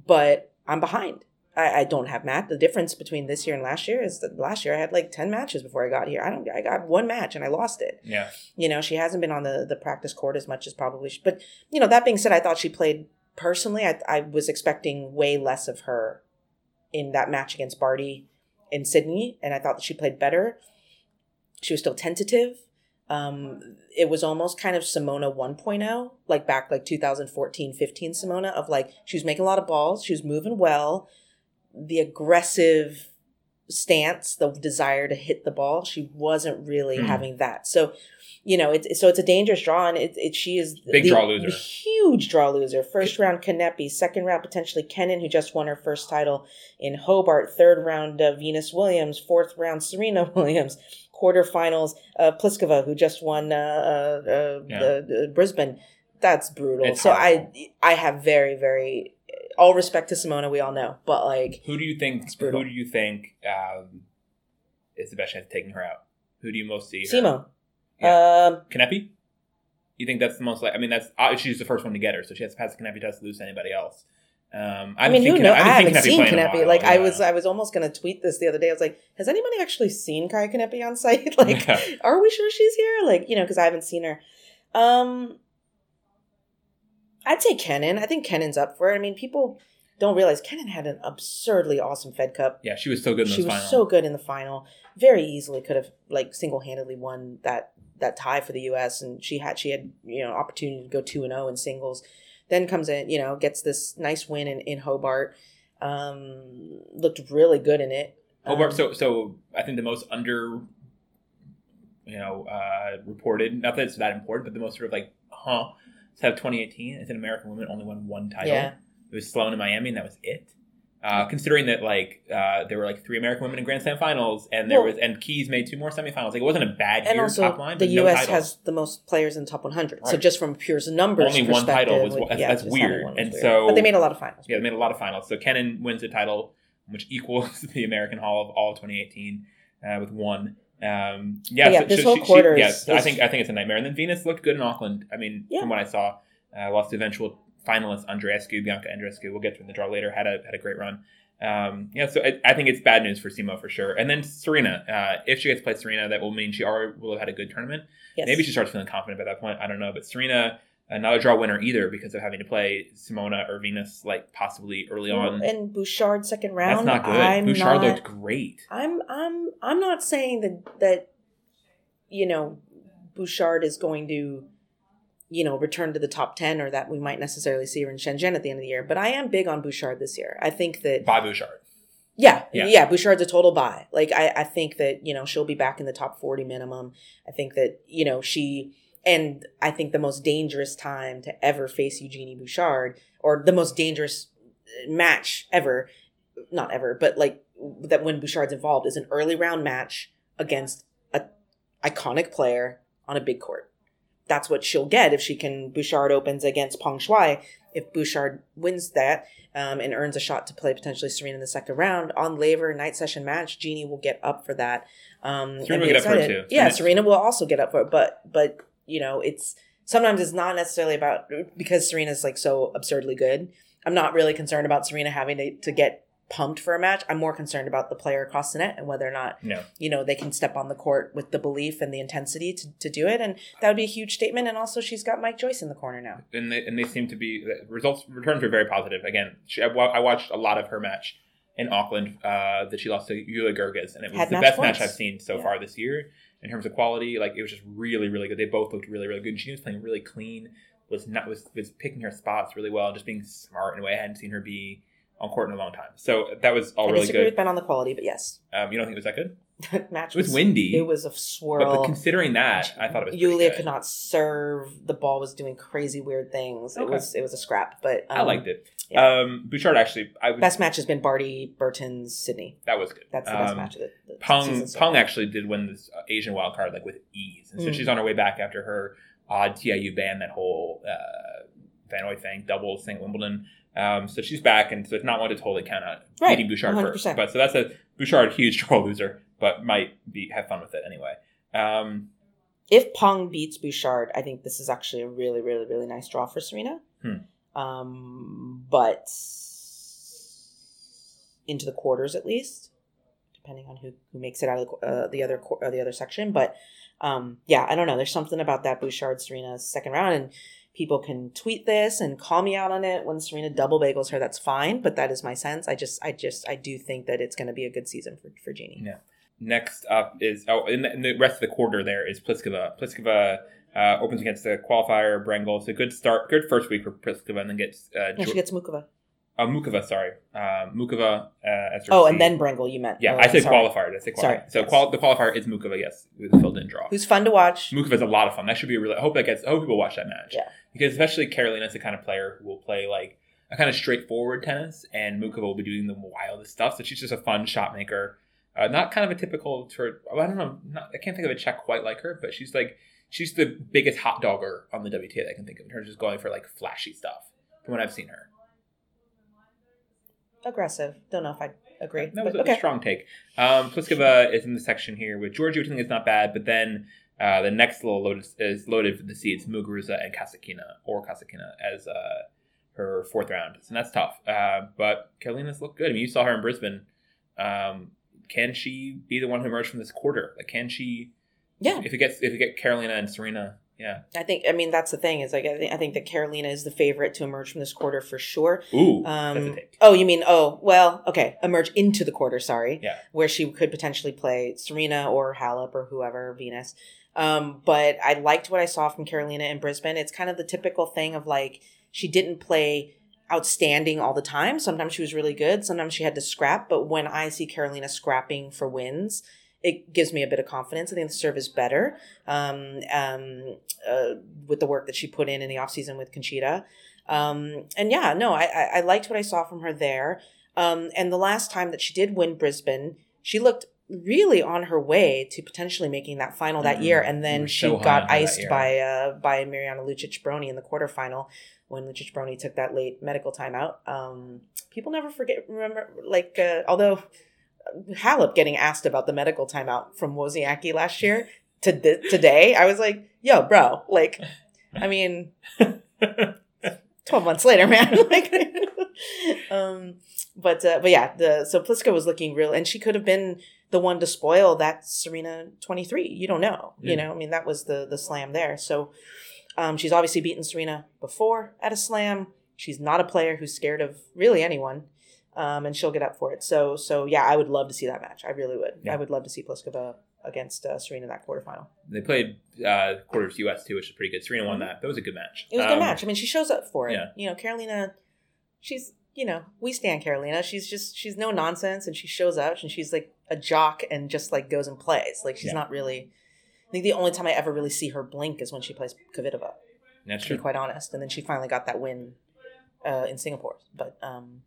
but i'm behind I, I don't have match. The difference between this year and last year is that last year I had like ten matches before I got here. I don't. I got one match and I lost it. yeah. You know, she hasn't been on the the practice court as much as probably. She, but you know, that being said, I thought she played personally. I I was expecting way less of her in that match against Barty in Sydney, and I thought that she played better. She was still tentative. Um, it was almost kind of Simona 1.0, like back like 2014, 15 Simona of like she was making a lot of balls, she was moving well, the aggressive stance, the desire to hit the ball, she wasn't really Hmm. having that. So, you know, it's so it's a dangerous draw, and it, it she is Big the- draw loser. huge draw loser. First round Kanepi, second round potentially Kenin, who just won her first title in Hobart. Third round uh, Venus Williams. Fourth round Serena Williams. Quarterfinals uh, Pliskova, who just won uh, uh, uh, Yeah. Brisbane. That's brutal. It's so horrible. I I have very very all respect to Simona. We all know, but like Who do you think? Who do you think um, is the best chance of taking her out? Who do you most see? her? Simo. Yeah. Um, Kanepi? You think that's the most like? I mean, that's uh, she's the first one to get her, so she has to pass the Kanepi test to lose to anybody else. Um, I mean, who knows? I haven't seen Kanepi. Like, I was, I was almost gonna tweet this the other day. I was like, "Has anybody actually seen Kaia Kanepi on site? like, Yeah. are we sure she's here? Like, you know, because I haven't seen her. Um, I'd say Kenin. I think Kenin's up for it. I mean, people don't realize Kenin had an absurdly awesome Fed Cup. yeah, she was so good in She was so good in the final. Very easily could have like single handedly won that that tie for the U.S. And she had she had you know opportunity to go two and zero in singles. Then comes in, you know, gets this nice win in, in Hobart. Um, looked really good in it. Hobart. Um, so, so I think the most under, you know, uh, reported. Not that it's that important, but the most sort of like, huh? So, 2018, as an American woman, only won one title. Yeah. It was Sloane in Miami, and that was it. Uh, considering that like uh, there were like three American women in Grand Slam finals, and there Well- was and Keys made two more semifinals. Like it wasn't a bad and year also top line, the but no U.S. titles. has the most players in the top 100. So just from pure numbers, Only one title was- perspective, that's- that's weird. And weird. so- but they made a lot of finals. Yeah, they made a lot of finals. So Kenin wins the title, which equals the American Haul of all 2018 uh, with one. Um, yeah, yeah, so- this so whole she- she- quarter is- yes, I think I think it's a nightmare. And then Venus looked good in Auckland. I mean, Yeah. from what I saw, uh, lost to eventual finalist Andreescu, Bianca Andreescu. We'll get to in the draw later. Had a had a great run. Um, yeah, so I, I think it's bad news for Simo for sure. And then Serena, uh, if she gets to play Serena, that will mean she already will have had a good tournament. Yes. Maybe she starts feeling confident by that point. I don't know. But Serena, uh, not a draw winner either because of having to play Simona or Venus like possibly early on. And Bouchard second round. That's not good. I'm Bouchard not, looked great. I'm I'm I'm not saying that that you know Bouchard is going to you know return to the top 10 or that we might necessarily see her in Shenzhen at the end of the year, but I am big on Bouchard this year. I think that By Bouchard. Yeah, Yeah. yeah, Bouchard's a total buy. Like I, I think that you know she'll be back in the top forty minimum. I think that you know she, and I think the most dangerous time to ever face Eugenie Bouchard, or the most dangerous uh, match ever, not ever, but like that when Bouchard's involved is an early round match against a iconic player on a big court. That's what she'll get if she can. Bouchard opens against Peng Shuai. If Bouchard wins that, um, and earns a shot to play potentially Serena in the second round on Laver night session match. Genie will get up for that. Um, Serena will get up for it too. Yeah, Serena- Serena will also get up for it. But but you know, it's sometimes it's not necessarily about because Serena's like so absurdly good. I'm not really concerned about Serena having to, to get pumped for a match. I'm more concerned about the player across the net and whether or not No. you know they can step on the court with the belief and the intensity to, to do it. And that would be a huge statement. And also, she's got Mike Joyce in the corner now. and they, and they seem to be the results returns were very positive. Again, she, I, watched a lot of her match in Auckland uh, that she lost to Julia Goerges, and it was Had the best points. match I've seen so Yeah. far this year in terms of quality. Like it was just really really good. They both looked really really good. And she was playing really clean. Was not was was picking her spots really well, just being smart in a way I hadn't seen her be on court in a long time. So that was all I really disagree good. with Ben on the quality, but yes, Um, you don't think it was that good? match It was windy. It was a swirl. but considering that, I thought it was Julia could not serve. The ball was doing crazy weird things. It was it was a scrap, but um, I liked it. Yeah. Um, Bouchard actually, I was, Best match has been Barty Bertens Sydney. that was good. That's the best Um, match of the, the Peng season. so Peng far. actually did win this uh, Asian wild card like with ease, and so Mm. she's on her way back after her odd TIU ban, that whole uh, Vanoy thing, doubles thing at Wimbledon. Um, so she's back, and so it's not one to totally count out Right, beating Bouchard 1st 100%. But so that's a Bouchard huge draw loser, but might be have fun with it anyway. Um, If Peng beats Bouchard, I think this is actually a really, really, really nice draw for Serena. Hmm. Um, but into the quarters at least, depending on who, who makes it out of the, uh, the other uh, the other section. But um, yeah, I don't know. There's something about that Bouchard Serena second round, and people can tweet this and call me out on it when Serena double bagels her. That's fine, but that is my sense. I just, I just, I do think that it's going to be a good season for for Genie. Yeah. next up is oh, in the, in the rest of the quarter there is Pliskova. Pliskova uh, opens against the qualifier Brengle. So good start, good first week for Pliskova, and then gets uh, No, she gets Muchova. uh, Muchova. Sorry, uh, Muchova uh, as her Oh, and then Brengle, you meant. Yeah, Oh, I said sorry. qualifier. I say qualifier? Sorry, So yes. qual- the qualifier is Muchova, yes, with a filled in draw. Who's fun to watch. Muchova's a lot of fun. That should be a really. I hope that gets. I hope people watch that match. Yeah. Because especially Karolina's the kind of player who will play like a kind of straightforward tennis, and Muchova will be doing the wildest stuff. So she's just a fun shot maker. Uh, not kind of a typical. I don't know. Not, I can't think of a Czech quite like her, but she's like she's the biggest hot dogger on the WTA that I can think of in terms of just going for like flashy stuff. From what I've seen her. Aggressive. Don't know if I agree. That was a okay. strong take. Um, Pliskova is in the section here with Georgia, which I think is not bad, but then uh, the next little load is, is loaded for the seeds Muguruza and Kasatkina, or Kasatkina, as uh, her fourth round. And that's tough. Uh, but Karolina's looked good. I mean, you saw her in Brisbane. Um, can she be the one who emerged from this quarter? Like, can she? Yeah. If it gets if it get Karolina and Serena, yeah. I think. I mean, that's the thing. Is like I think, I think that Karolina is the favorite to emerge from this quarter for sure. Ooh, Um, oh, you mean? Oh, well, okay. Emerge into the quarter. Sorry. Yeah. Where she could potentially play Serena or Halep or whoever Venus. Um, but I liked what I saw from Karolina in Brisbane. It's kind of the typical thing of like she didn't play outstanding all the time. Sometimes she was really good. Sometimes she had to scrap. But when I see Karolina scrapping for wins, it gives me a bit of confidence. I think the serve is better um, um, uh, with the work that she put in in the offseason with Conchita. Um, and yeah, no, I, I, I liked what I saw from her there. Um, and the last time that she did win Brisbane, she looked really on her way to potentially making that final that Mhm. year. And then she so got iced by uh, by Mirjana Lucic Baroni in the quarterfinal when Lucic Baroni took that late medical timeout. Um, people never forget, remember, like, uh, although Halep getting asked about the medical timeout from Wozniacki last year to th- today, I was like, yo, bro, like, I mean, 12 months later, man. like, um, but uh, but yeah, the so Pliska was looking real, and she could have been the one to spoil that Serena twenty three. You don't know, Yeah. you know. I mean, that was the the slam there. So um, she's obviously beaten Serena before at a slam. She's not a player who's scared of really anyone, um, and she'll get up for it. So so yeah, I would love to see that match. I really would. Yeah. I would love to see Pliskova against uh, Serena in that quarterfinal. They played uh, quarters US too, which is pretty good. Serena won that. That was a good match. It was a good Um, match. I mean, she shows up for it. yeah. You know, Karolina, she's, you know, we stand Karolina. She's just, she's no nonsense and she shows up and she's like a jock and just like goes and plays. Like she's Yeah. not really, I think the only time I ever really see her blink is when she plays Kvitova, That's to be true. quite honest. And then she finally got that win uh, in Singapore. But um,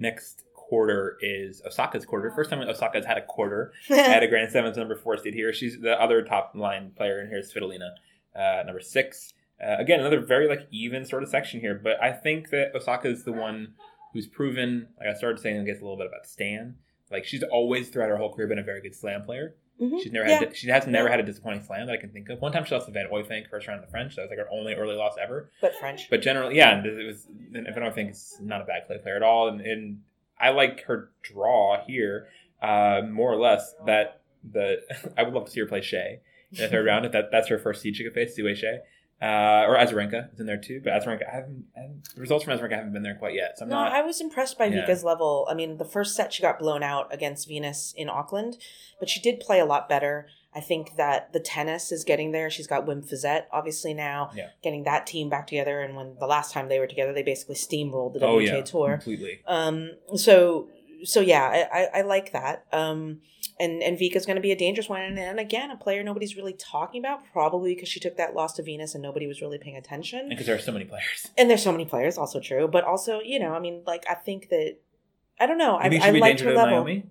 Next quarter is Osaka's quarter. First time Osaka's had a quarter at a Grand as number four seed here. She's the other top line player in here is Svitolina, uh, number six. Uh, again, another very like even sort of section here, but I think that Osaka is the one who's proven. Like I started saying, I guess a little bit about Stan. Like she's always throughout her whole career been a very good slam player. Mhm. She's never Yeah. had she has never had a disappointing slam that I can think of. One time she lost to Van Uytvanck first round of the French. That was like her only early loss ever. but French. But generally, yeah, it was. And Van Uytvanck is not a bad clay player at all, and, and I like her draw here uh, more or less. That the I would love to see her play Hsieh in the third round. If that that's her first seed she could face, Sue Shea. Uh, or Azarenka is in there too, but Azarenka, I haven't, I haven't the results from Azarenka haven't been there quite yet, so I'm No, not. I was impressed by Yeah. Vika's level. I mean, the first set she got blown out against Venus in Auckland, but she did play a lot better. I think that the tennis is getting there. She's got Wim Fissette, obviously now Yeah. getting that team back together. And when the last time they were together, they basically steamrolled the oh WTA yeah, tour. completely. Um, so so yeah, I, I, I like that. Um, and and Vika's going to be a dangerous one, and, and again, a player nobody's really talking about, probably because she took that loss to Venus and nobody was really paying attention. Because there are so many players, and there's so many players also true. But also you know i mean like i think that i don't know you i, I liked her level. Naomi?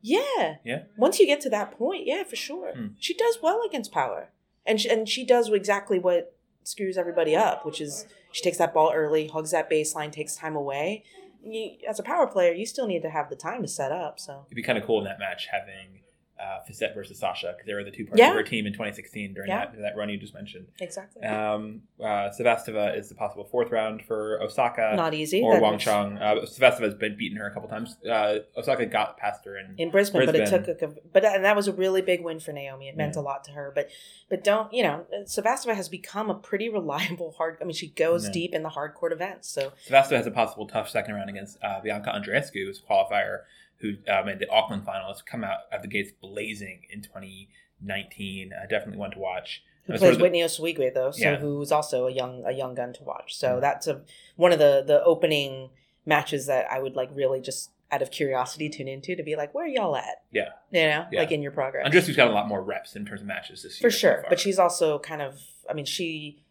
yeah. Yeah. once you get to that point yeah for sure. Hmm. she does well against power. And she, and she does exactly what screws everybody up which is she takes that ball early hugs that baseline takes time away you, as a power player you still need to have the time to set up so. It'd be kind of cool in that match having uh, Fissette versus Sascha because they were the two parts Yeah. of her team in 2016 during Yeah. that, that run you just mentioned. exactly Um, uh, Sevastova is the possible fourth round for Osaka not easy or Wang was Chong. Uh, Sevastova has been beaten her a couple times. Uh, Osaka got past her in in Brisbane, but it took a but and that was a really big win for Naomi. It meant Yeah. a lot to her. But but don't you know? Sevastova has become a pretty reliable hard. I mean, she goes deep in the hard court events. So Sevastova has a possible tough second round against uh, Bianca Andreescu, who's a qualifier who um, in the Auckland finals, come out of the gates blazing in 2019. Uh, definitely one to watch. who plays the- Whitney Osuigwe though? So Yeah. who's also a young a young gun to watch. So Yeah. that's a one of the the opening matches that I would like really just out of curiosity tune into to be like, where y'all at? Yeah. you know, Yeah. like in your progress. Andreescu's got a lot more reps in terms of matches this year. for sure far. but she's also kind of i mean she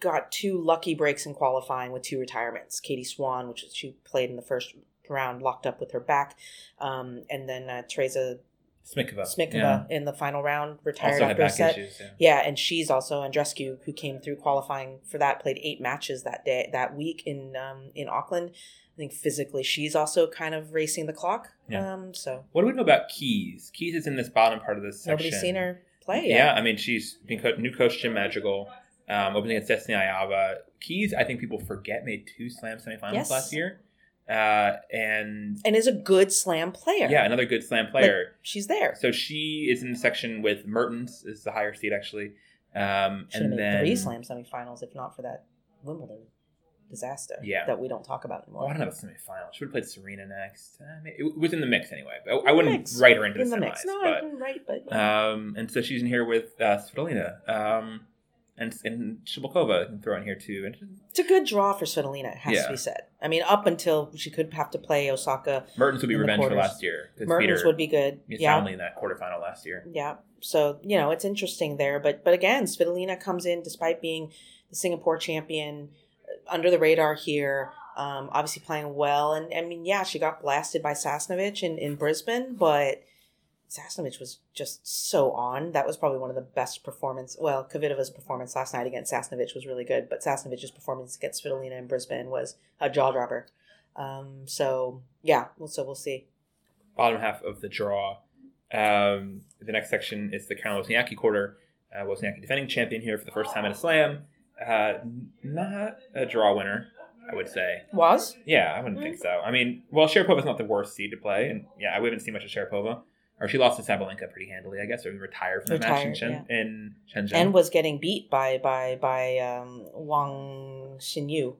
got two lucky breaks in qualifying with two retirements katie swan which she played in the first round locked up with her back um, and then uh, teresa Smitkova. smitkova yeah. in the final round retired also after a set issues. Yeah. yeah and she's also andreescu who came through qualifying for that played eight matches that day that week in um, in auckland i think physically she's also kind of racing the clock Yeah. um, so What do we know about Keys? Keys is in this bottom part of this section. nobody's seen her play Yeah. I mean, she's been co- new coach Jim Madrigal, um, opening against Destanee Aiava. Keys, I think people forget, made two slam semifinals Yes. last year. Uh, and and is a good slam player yeah, another good slam player. she's there so she is in the section with Mertens, is the higher seed actually. Um, Should have and made then three slam semifinals if not for that Wimbledon disaster Yeah. that we don't talk about Oh, I don't know the semifinal. She would have played Serena next. Uh, maybe- it was in the mix anyway. But I wouldn't mix. write her into in the the semis. mix. No, but, I'm right, but Um, and so she's in here with uh, Svitolina. Um, and, and Shabakova can throw in here too. And it's a good draw for Svitolina, it has Yeah. to be said. I mean, up until she could have to play Osaka, Mertens would be revenge for last year. Mertens would be good. Yeah, soundly in that quarterfinal last year. yeah. So you know, it's interesting there. But but again, Svitolina comes in despite being the Singapore champion, uh, under the radar here. Um, obviously playing well, and I mean, yeah, she got blasted by Sasnovich in, in Brisbane, but Sasnovich was just so on. That was probably one of the best performance. Well, Kvitova's performance last night against Sasnovich was really good, but Sasnovich's performance against Svitolina in Brisbane was a jaw dropper. Um, so yeah, well, so we'll see. Bottom half of the draw. Um, the next section is the Caroline Wozniacki quarter. Uh, Wozniacki defending champion here for the first time at a slam. Uh, not a draw winner. I would say. Was Yeah, I wouldn't Mm. think so. I mean, well, Sharapova's not the worst seed to play, and yeah, I haven't seen much of Sharapova. Or she lost to Sabalenka pretty handily, I guess, or retired from the match in, Retired, Shen- in Shenzhen. and was getting beat by by by um, Wang Xinyu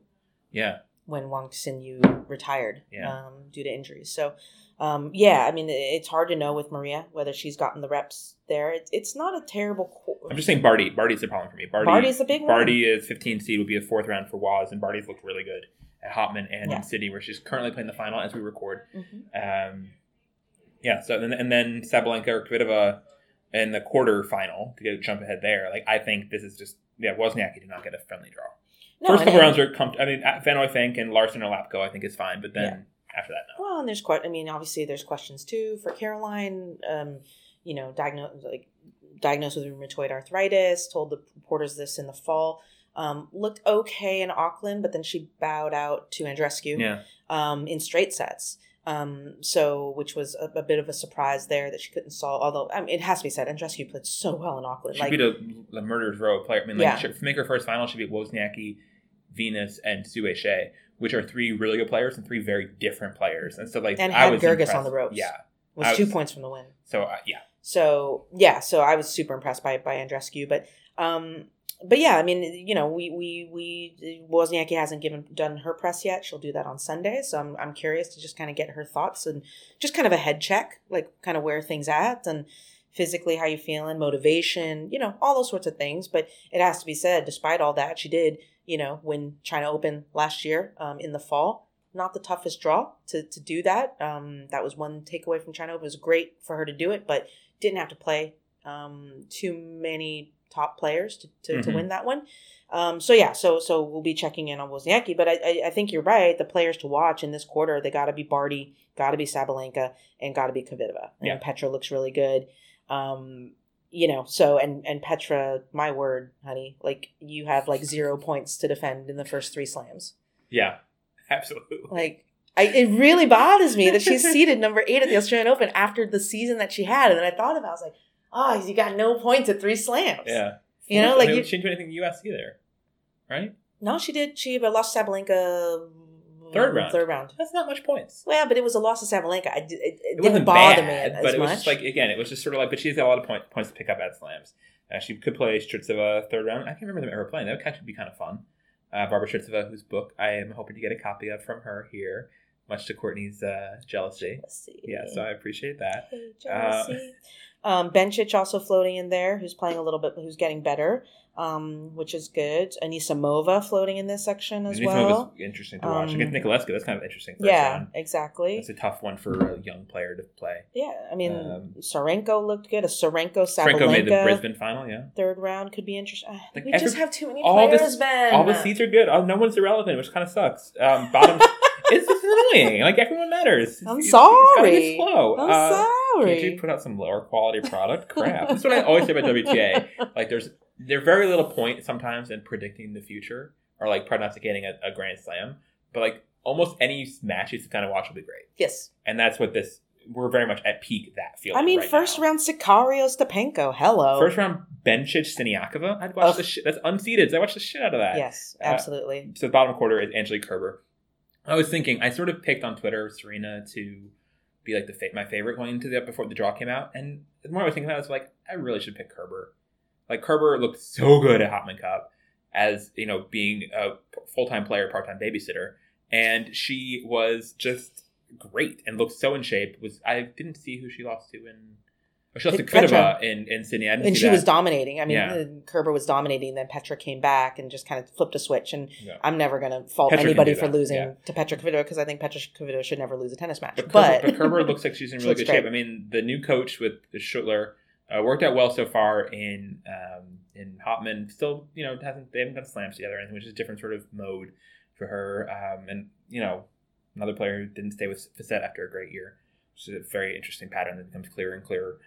yeah, when Wang Xinyu retired Yeah. um, due to injuries. So, um, yeah, I mean, it's hard to know with Maria whether she's gotten the reps there. It's it's not a terrible. I'm just saying Barty. Barty's the problem for me. Barty, Barty's the big one. Barty is 15 seed, would be a fourth round for Woz, and Barty's looked really good at Hopman and Yeah. in Sydney, where she's currently playing the final as we record. Mhm. Um, yeah, so then and then Sabalenka or Kvitova in the quarter final to get a jump ahead there. Like I think this is just yeah, Wozniacki did not get a friendly draw. No, First couple rounds are comf- I mean Van Uytvanck and Larsson or Lapko I think is fine, but then after that no. Well, and there's quite. I mean, obviously, there's questions too for Caroline. Um, you know, diagnosed like diagnosed with rheumatoid arthritis. Told the reporters this in the fall. Um, looked okay in Auckland, but then she bowed out to Andreescu Yeah, um, in straight sets. Um, so, which was a, a bit of a surprise there that she couldn't solve. Although, I mean, it has to be said, Andreescu played so well in Auckland. she Like, beat a, a murderer's row player. I mean, like Yeah. she, make her first final, she beat Wozniacki, Venus, and Sue Shea, which are three really good players and three very different players. And so like And I had was Goerges impressed. on the ropes. Yeah, was I two points from the win. so uh, yeah, So yeah, so I was super impressed by by Andreescu, but um, but yeah, I mean, you know, we we we Wozniacki hasn't given done her press yet. She'll do that on Sunday, so I'm I'm curious to just kind of get her thoughts and just kind of a head check, like kind of where things at and physically how you feeling, motivation, you know, all those sorts of things. But it has to be said, despite all that, she did, you know, win China Open last year um, in the fall. Not the toughest draw to, to do that. Um, that was one takeaway from China Open. It was great for her to do it, but didn't have to play um, too many top players to, to, to Mhm. win that one. Um, so yeah, so so we'll be checking in on Wozniacki, but I, I I think you're right. The players to watch in this quarter, they got to be Barty, got to be Sabalenka, and got to be Kvitova. And Yeah. Petra looks really good. Um, you know, so and and Petra, my word, honey, like you have like zero points to defend in the first three slams. yeah, absolutely. Like, I, it really bothers me that she's seated number eight at the Australian Open after the season that she had. And then I thought about, it, I was like, oh, you got no points at three slams. Yeah, You know, like you- she didn't do anything in the U.S. either, right? No, she did. She lost to Sabalenka Third round. Third round. That's not much points. Well, but it was a loss to Sabalenka. I, it, it, It didn't wasn't bother bad, me but it was much. just like again, it was just sort of like. But she's got a lot of point, points to pick up at slams. Uh, she could play Strycova third round. I can't remember them ever playing. That would actually be kind of fun. Uh, Barbora Strycova, whose book I am hoping to get a copy of from her here, much to Courtney's uh, jealousy. Let's. Yeah, so I appreciate that. Hey, Uh, jealousy. um, Bencic also floating in there, who's playing a little bit, who's getting better, um, which is good. Anisimova floating in this section as well. interesting to watch. Um, Against Niculescu, that's kind of interesting. Yeah, round. exactly. It's a tough one for a young player to play. Yeah, I mean, Um, Tsurenko looked good. A Tsurenko Franco made the Brisbane final. Yeah, third round could be interesting. Ah, Like we every- just have too many all players, this- Ben. all the seeds are good. Oh, no one's irrelevant, which kind of sucks. Um, bottom, it's annoying. Like everyone matters. I'm It's- it's sorry. be slow. I'm Uh, sorry. Can't you put out some lower quality product? Crap. That's what I always say about WTA. Like, there's there's very little point sometimes in predicting the future or like prognosticating a, a Grand Slam, but like almost any match you kind of watch will be great, yes. and that's what this. We're very much at peak that feeling. I mean, right first now. round Sakkari Ostapenko. Hello. First round Bencic Siniakova. I'd watch the shit. That's unseeded. So I watched the shit out of that. Yes, Uh, absolutely. So the bottom quarter is Angelique Kerber. I was thinking, I sort of picked on Twitter Serena to be like the fa- my favorite going into the up before the draw came out, and the more I was thinking about it, I was like, I really should pick Kerber. Like Kerber looked so good at Hopman Cup as you know being a full time player, part time babysitter, and she was just great and looked so in shape. Was I didn't see who she lost to in. Or she lost to. Kvitova in, in Sydney. And she that. was dominating. I mean, Yeah. uh, Kerber was dominating. Then Petra came back and just kind of flipped a switch. And Yeah. I'm never going to fault Petra anybody for losing yeah. to Petra Kvitova because I think Petra Kvitova should never lose a tennis match. But But, Kerber, but Kerber looks like she's in really good shape. I mean, the new coach with Schüttler uh, worked out well so far in um, in Hopman. Still, you know, hasn't they haven't done slams together anything, which is a different sort of mode for her. Um, and you know, another player who didn't stay with Fissette after a great year, which is a very interesting pattern that becomes clearer and clearer.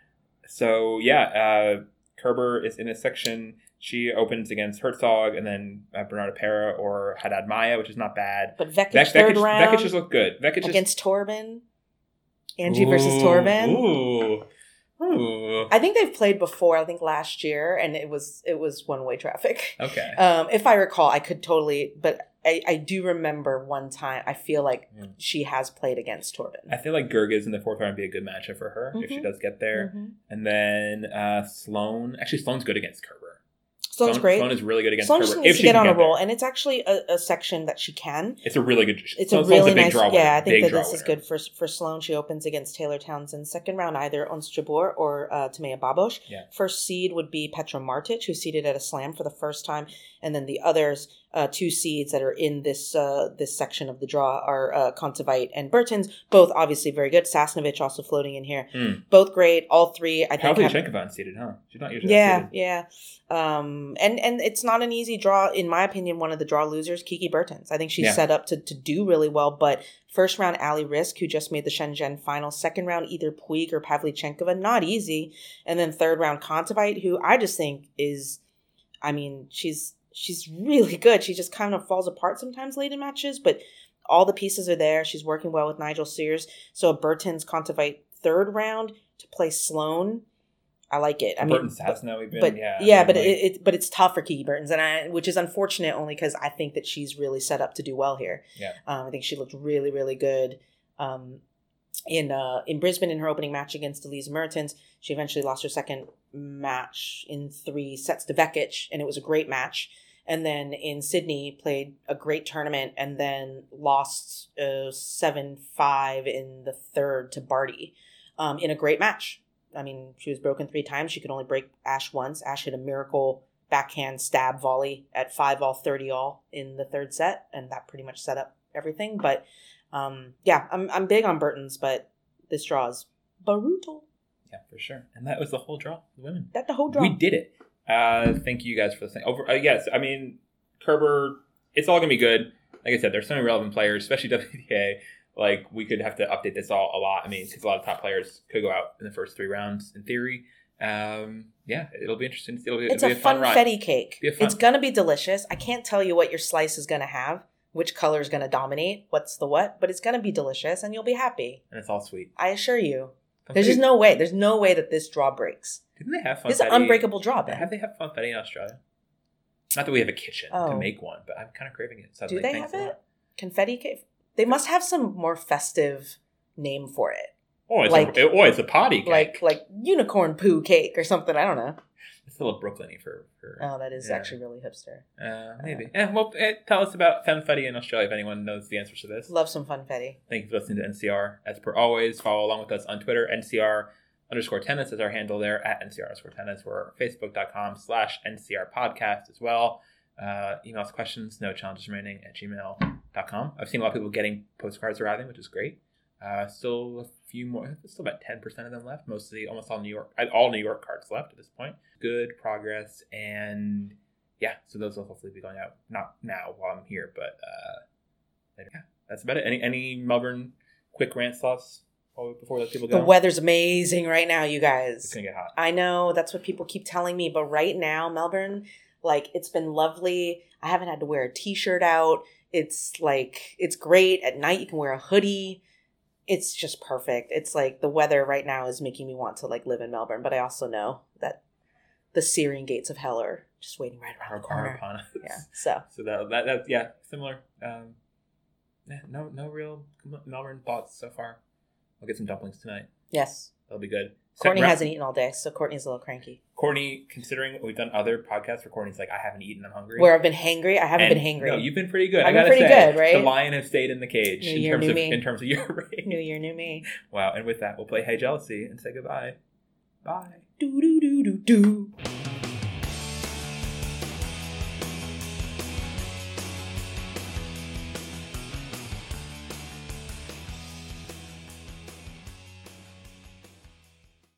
So yeah, uh, Kerber is in a section. She opens against Hercog and then uh, Bernarda Pera or Haddad Maya, which is not bad. but Vekic Vek- third Vekic, round Vekic just looked good. Vekic just against Torben. Angie versus Torben. Ooh. Ooh. I think they've played before. I think last year, and it was it was one way traffic. Okay. Um, if I recall, I could totally, but I, I do remember one time. I feel like Yeah. she has played against Torben. I feel like Goerges in the fourth round would be a good matchup for her if she Mhm. does get there. Mhm. And then uh, Sloane. Actually, Sloane's good against Kerber. Sloane's great. Sloane is really good against Sloane Kerber. just if needs to get on a there. roll, and it's actually a, a section that she can. It's a really good. It's Sloane- a really big nice. draw winner. yeah, I think that this is good for for Sloane. She opens against Taylor Townsend second round, either Ons Jabeur or uh, Timea Babos. Yeah. First seed would be Petra Martic, who's seeded at a slam for the first time, and then the others, uh, two seeds that are in this uh, this section of the draw are uh, and Bertens, both obviously very good. Sasnovich also floating in here, Hmm. both great. All three, I think. have- Pavlyuchenkova unseated, huh? She's not usually yeah, unseated. yeah. Um, and and it's not an easy draw, in my opinion. One of the draw losers, Kiki Bertens. I think she's Yeah. set up to to do really well. But first round, Ali Riske, who just made the Shenzhen final. Second round, either Puig or Pavlyuchenkova, not easy. And then third round, Kontaveit, who I just think is, I mean, she's she's really good. She just kind of falls apart sometimes late in matches, but all the pieces are there. She's working well with Nigel Sears. So a Bertens Kontaveit third round to play Sloane. I like it. I mean, Burton Sasno, we've been, but yeah, yeah, but like- it, it but it's tough for Kiki Bertens, and I which is unfortunate only because I think that she's really set up to do well here. Yeah. um, I think she looked really really good. Um, in uh in Brisbane in her opening match against Elise Mertens, she eventually lost her second match in three sets to Vekic, and it was a great match. And then in Sydney, played a great tournament, and then lost uh, seven five in the third to Barty, um, in a great match. I mean, she was broken three times. She could only break Ash once. Ash hit a miracle backhand stab volley at five all, 30 all in the third set, and that pretty much set up everything. But um, yeah, I'm, I'm big on Bertens, but this draw is brutal. Yeah, for sure. And that was the whole draw the women. That the whole draw. We did it. Uh, thank you guys for listening. Over, uh, yes, I mean Kerber. It's all gonna be good. Like I said, there's so many relevant players, especially WTA. Like we could have to update this all a lot. I mean, because a lot of top players could go out in the first three rounds in theory. Um, yeah, it'll be interesting. It'll be, It's it'll a, be a fun ride. funfetti cake. Fun- It's gonna be delicious. I can't tell you what your slice is gonna have, which color is gonna dominate, what's the what, but it's gonna be delicious, and you'll be happy. and it's all sweet. I assure you. There's just no way. There's no way that this draw breaks. Didn't they have funfetti? This is an unbreakable draw, Ben. Have they have funfetti in Australia? Not that we have a kitchen to Oh. make one, but I'm kind of craving it. Do Suddenly. they Thanks have a lot. it? Confetti cake. They must have some more festive name for it, Oh, it's Like- a, oh, it's a potty cake. like like unicorn poo cake or something. I don't know. It's a little Brooklyny for. for Oh, that is Yeah. actually really hipster. Uh, maybe. Yeah, well, eh, tell us about funfetti in Australia if anyone knows the answers to this. Love some funfetti. Thank you for listening to NCR. As per always, follow along with us on Twitter. NCR underscore tennis is our handle there at NCR underscore tennis. We're facebook.com slash NCR podcast as well. Uh, email us questions, no challenges remaining at gmail.com. I've seen a lot of people getting postcards arriving, which is great. Uh, still few more, still about 10% of them left. Mostly, almost all New York, all New York cards left at this point. Good progress. And yeah, so those will hopefully be going out, not now while I'm here, but uh, yeah, that's about it. Any, any Melbourne quick rant thoughts before let people go? The weather's amazing right now, you guys. It's gonna get hot. I know that's what people keep telling me, but right now, Melbourne, like it's been lovely. I haven't had to wear a t-shirt out. It's like it's great. At night you can wear a hoodie. It's just perfect. It's like the weather right now is making me want to like live in Melbourne, but I also know that the searing gates of hell are just waiting right around Are, the corner. upon us. Yeah. So So that, that that's yeah, similar. Um, yeah, no no real Melbourne thoughts so far. I'll get some dumplings tonight. yes, That'll be good. Courtney hasn't eaten all day, so Courtney's a little cranky. Courtney, considering we've done other podcasts where Courtney's like, I haven't eaten, I'm hungry. Where I've been hangry, I haven't And, been hangry. No, you've been pretty good. I I've been pretty say, good, right? The lion has stayed in the cage New in year, terms of me. in terms of your rate. New year, new me. Wow, and with that, we'll play Hey Jealousy and say goodbye. Bye. Do do do do do.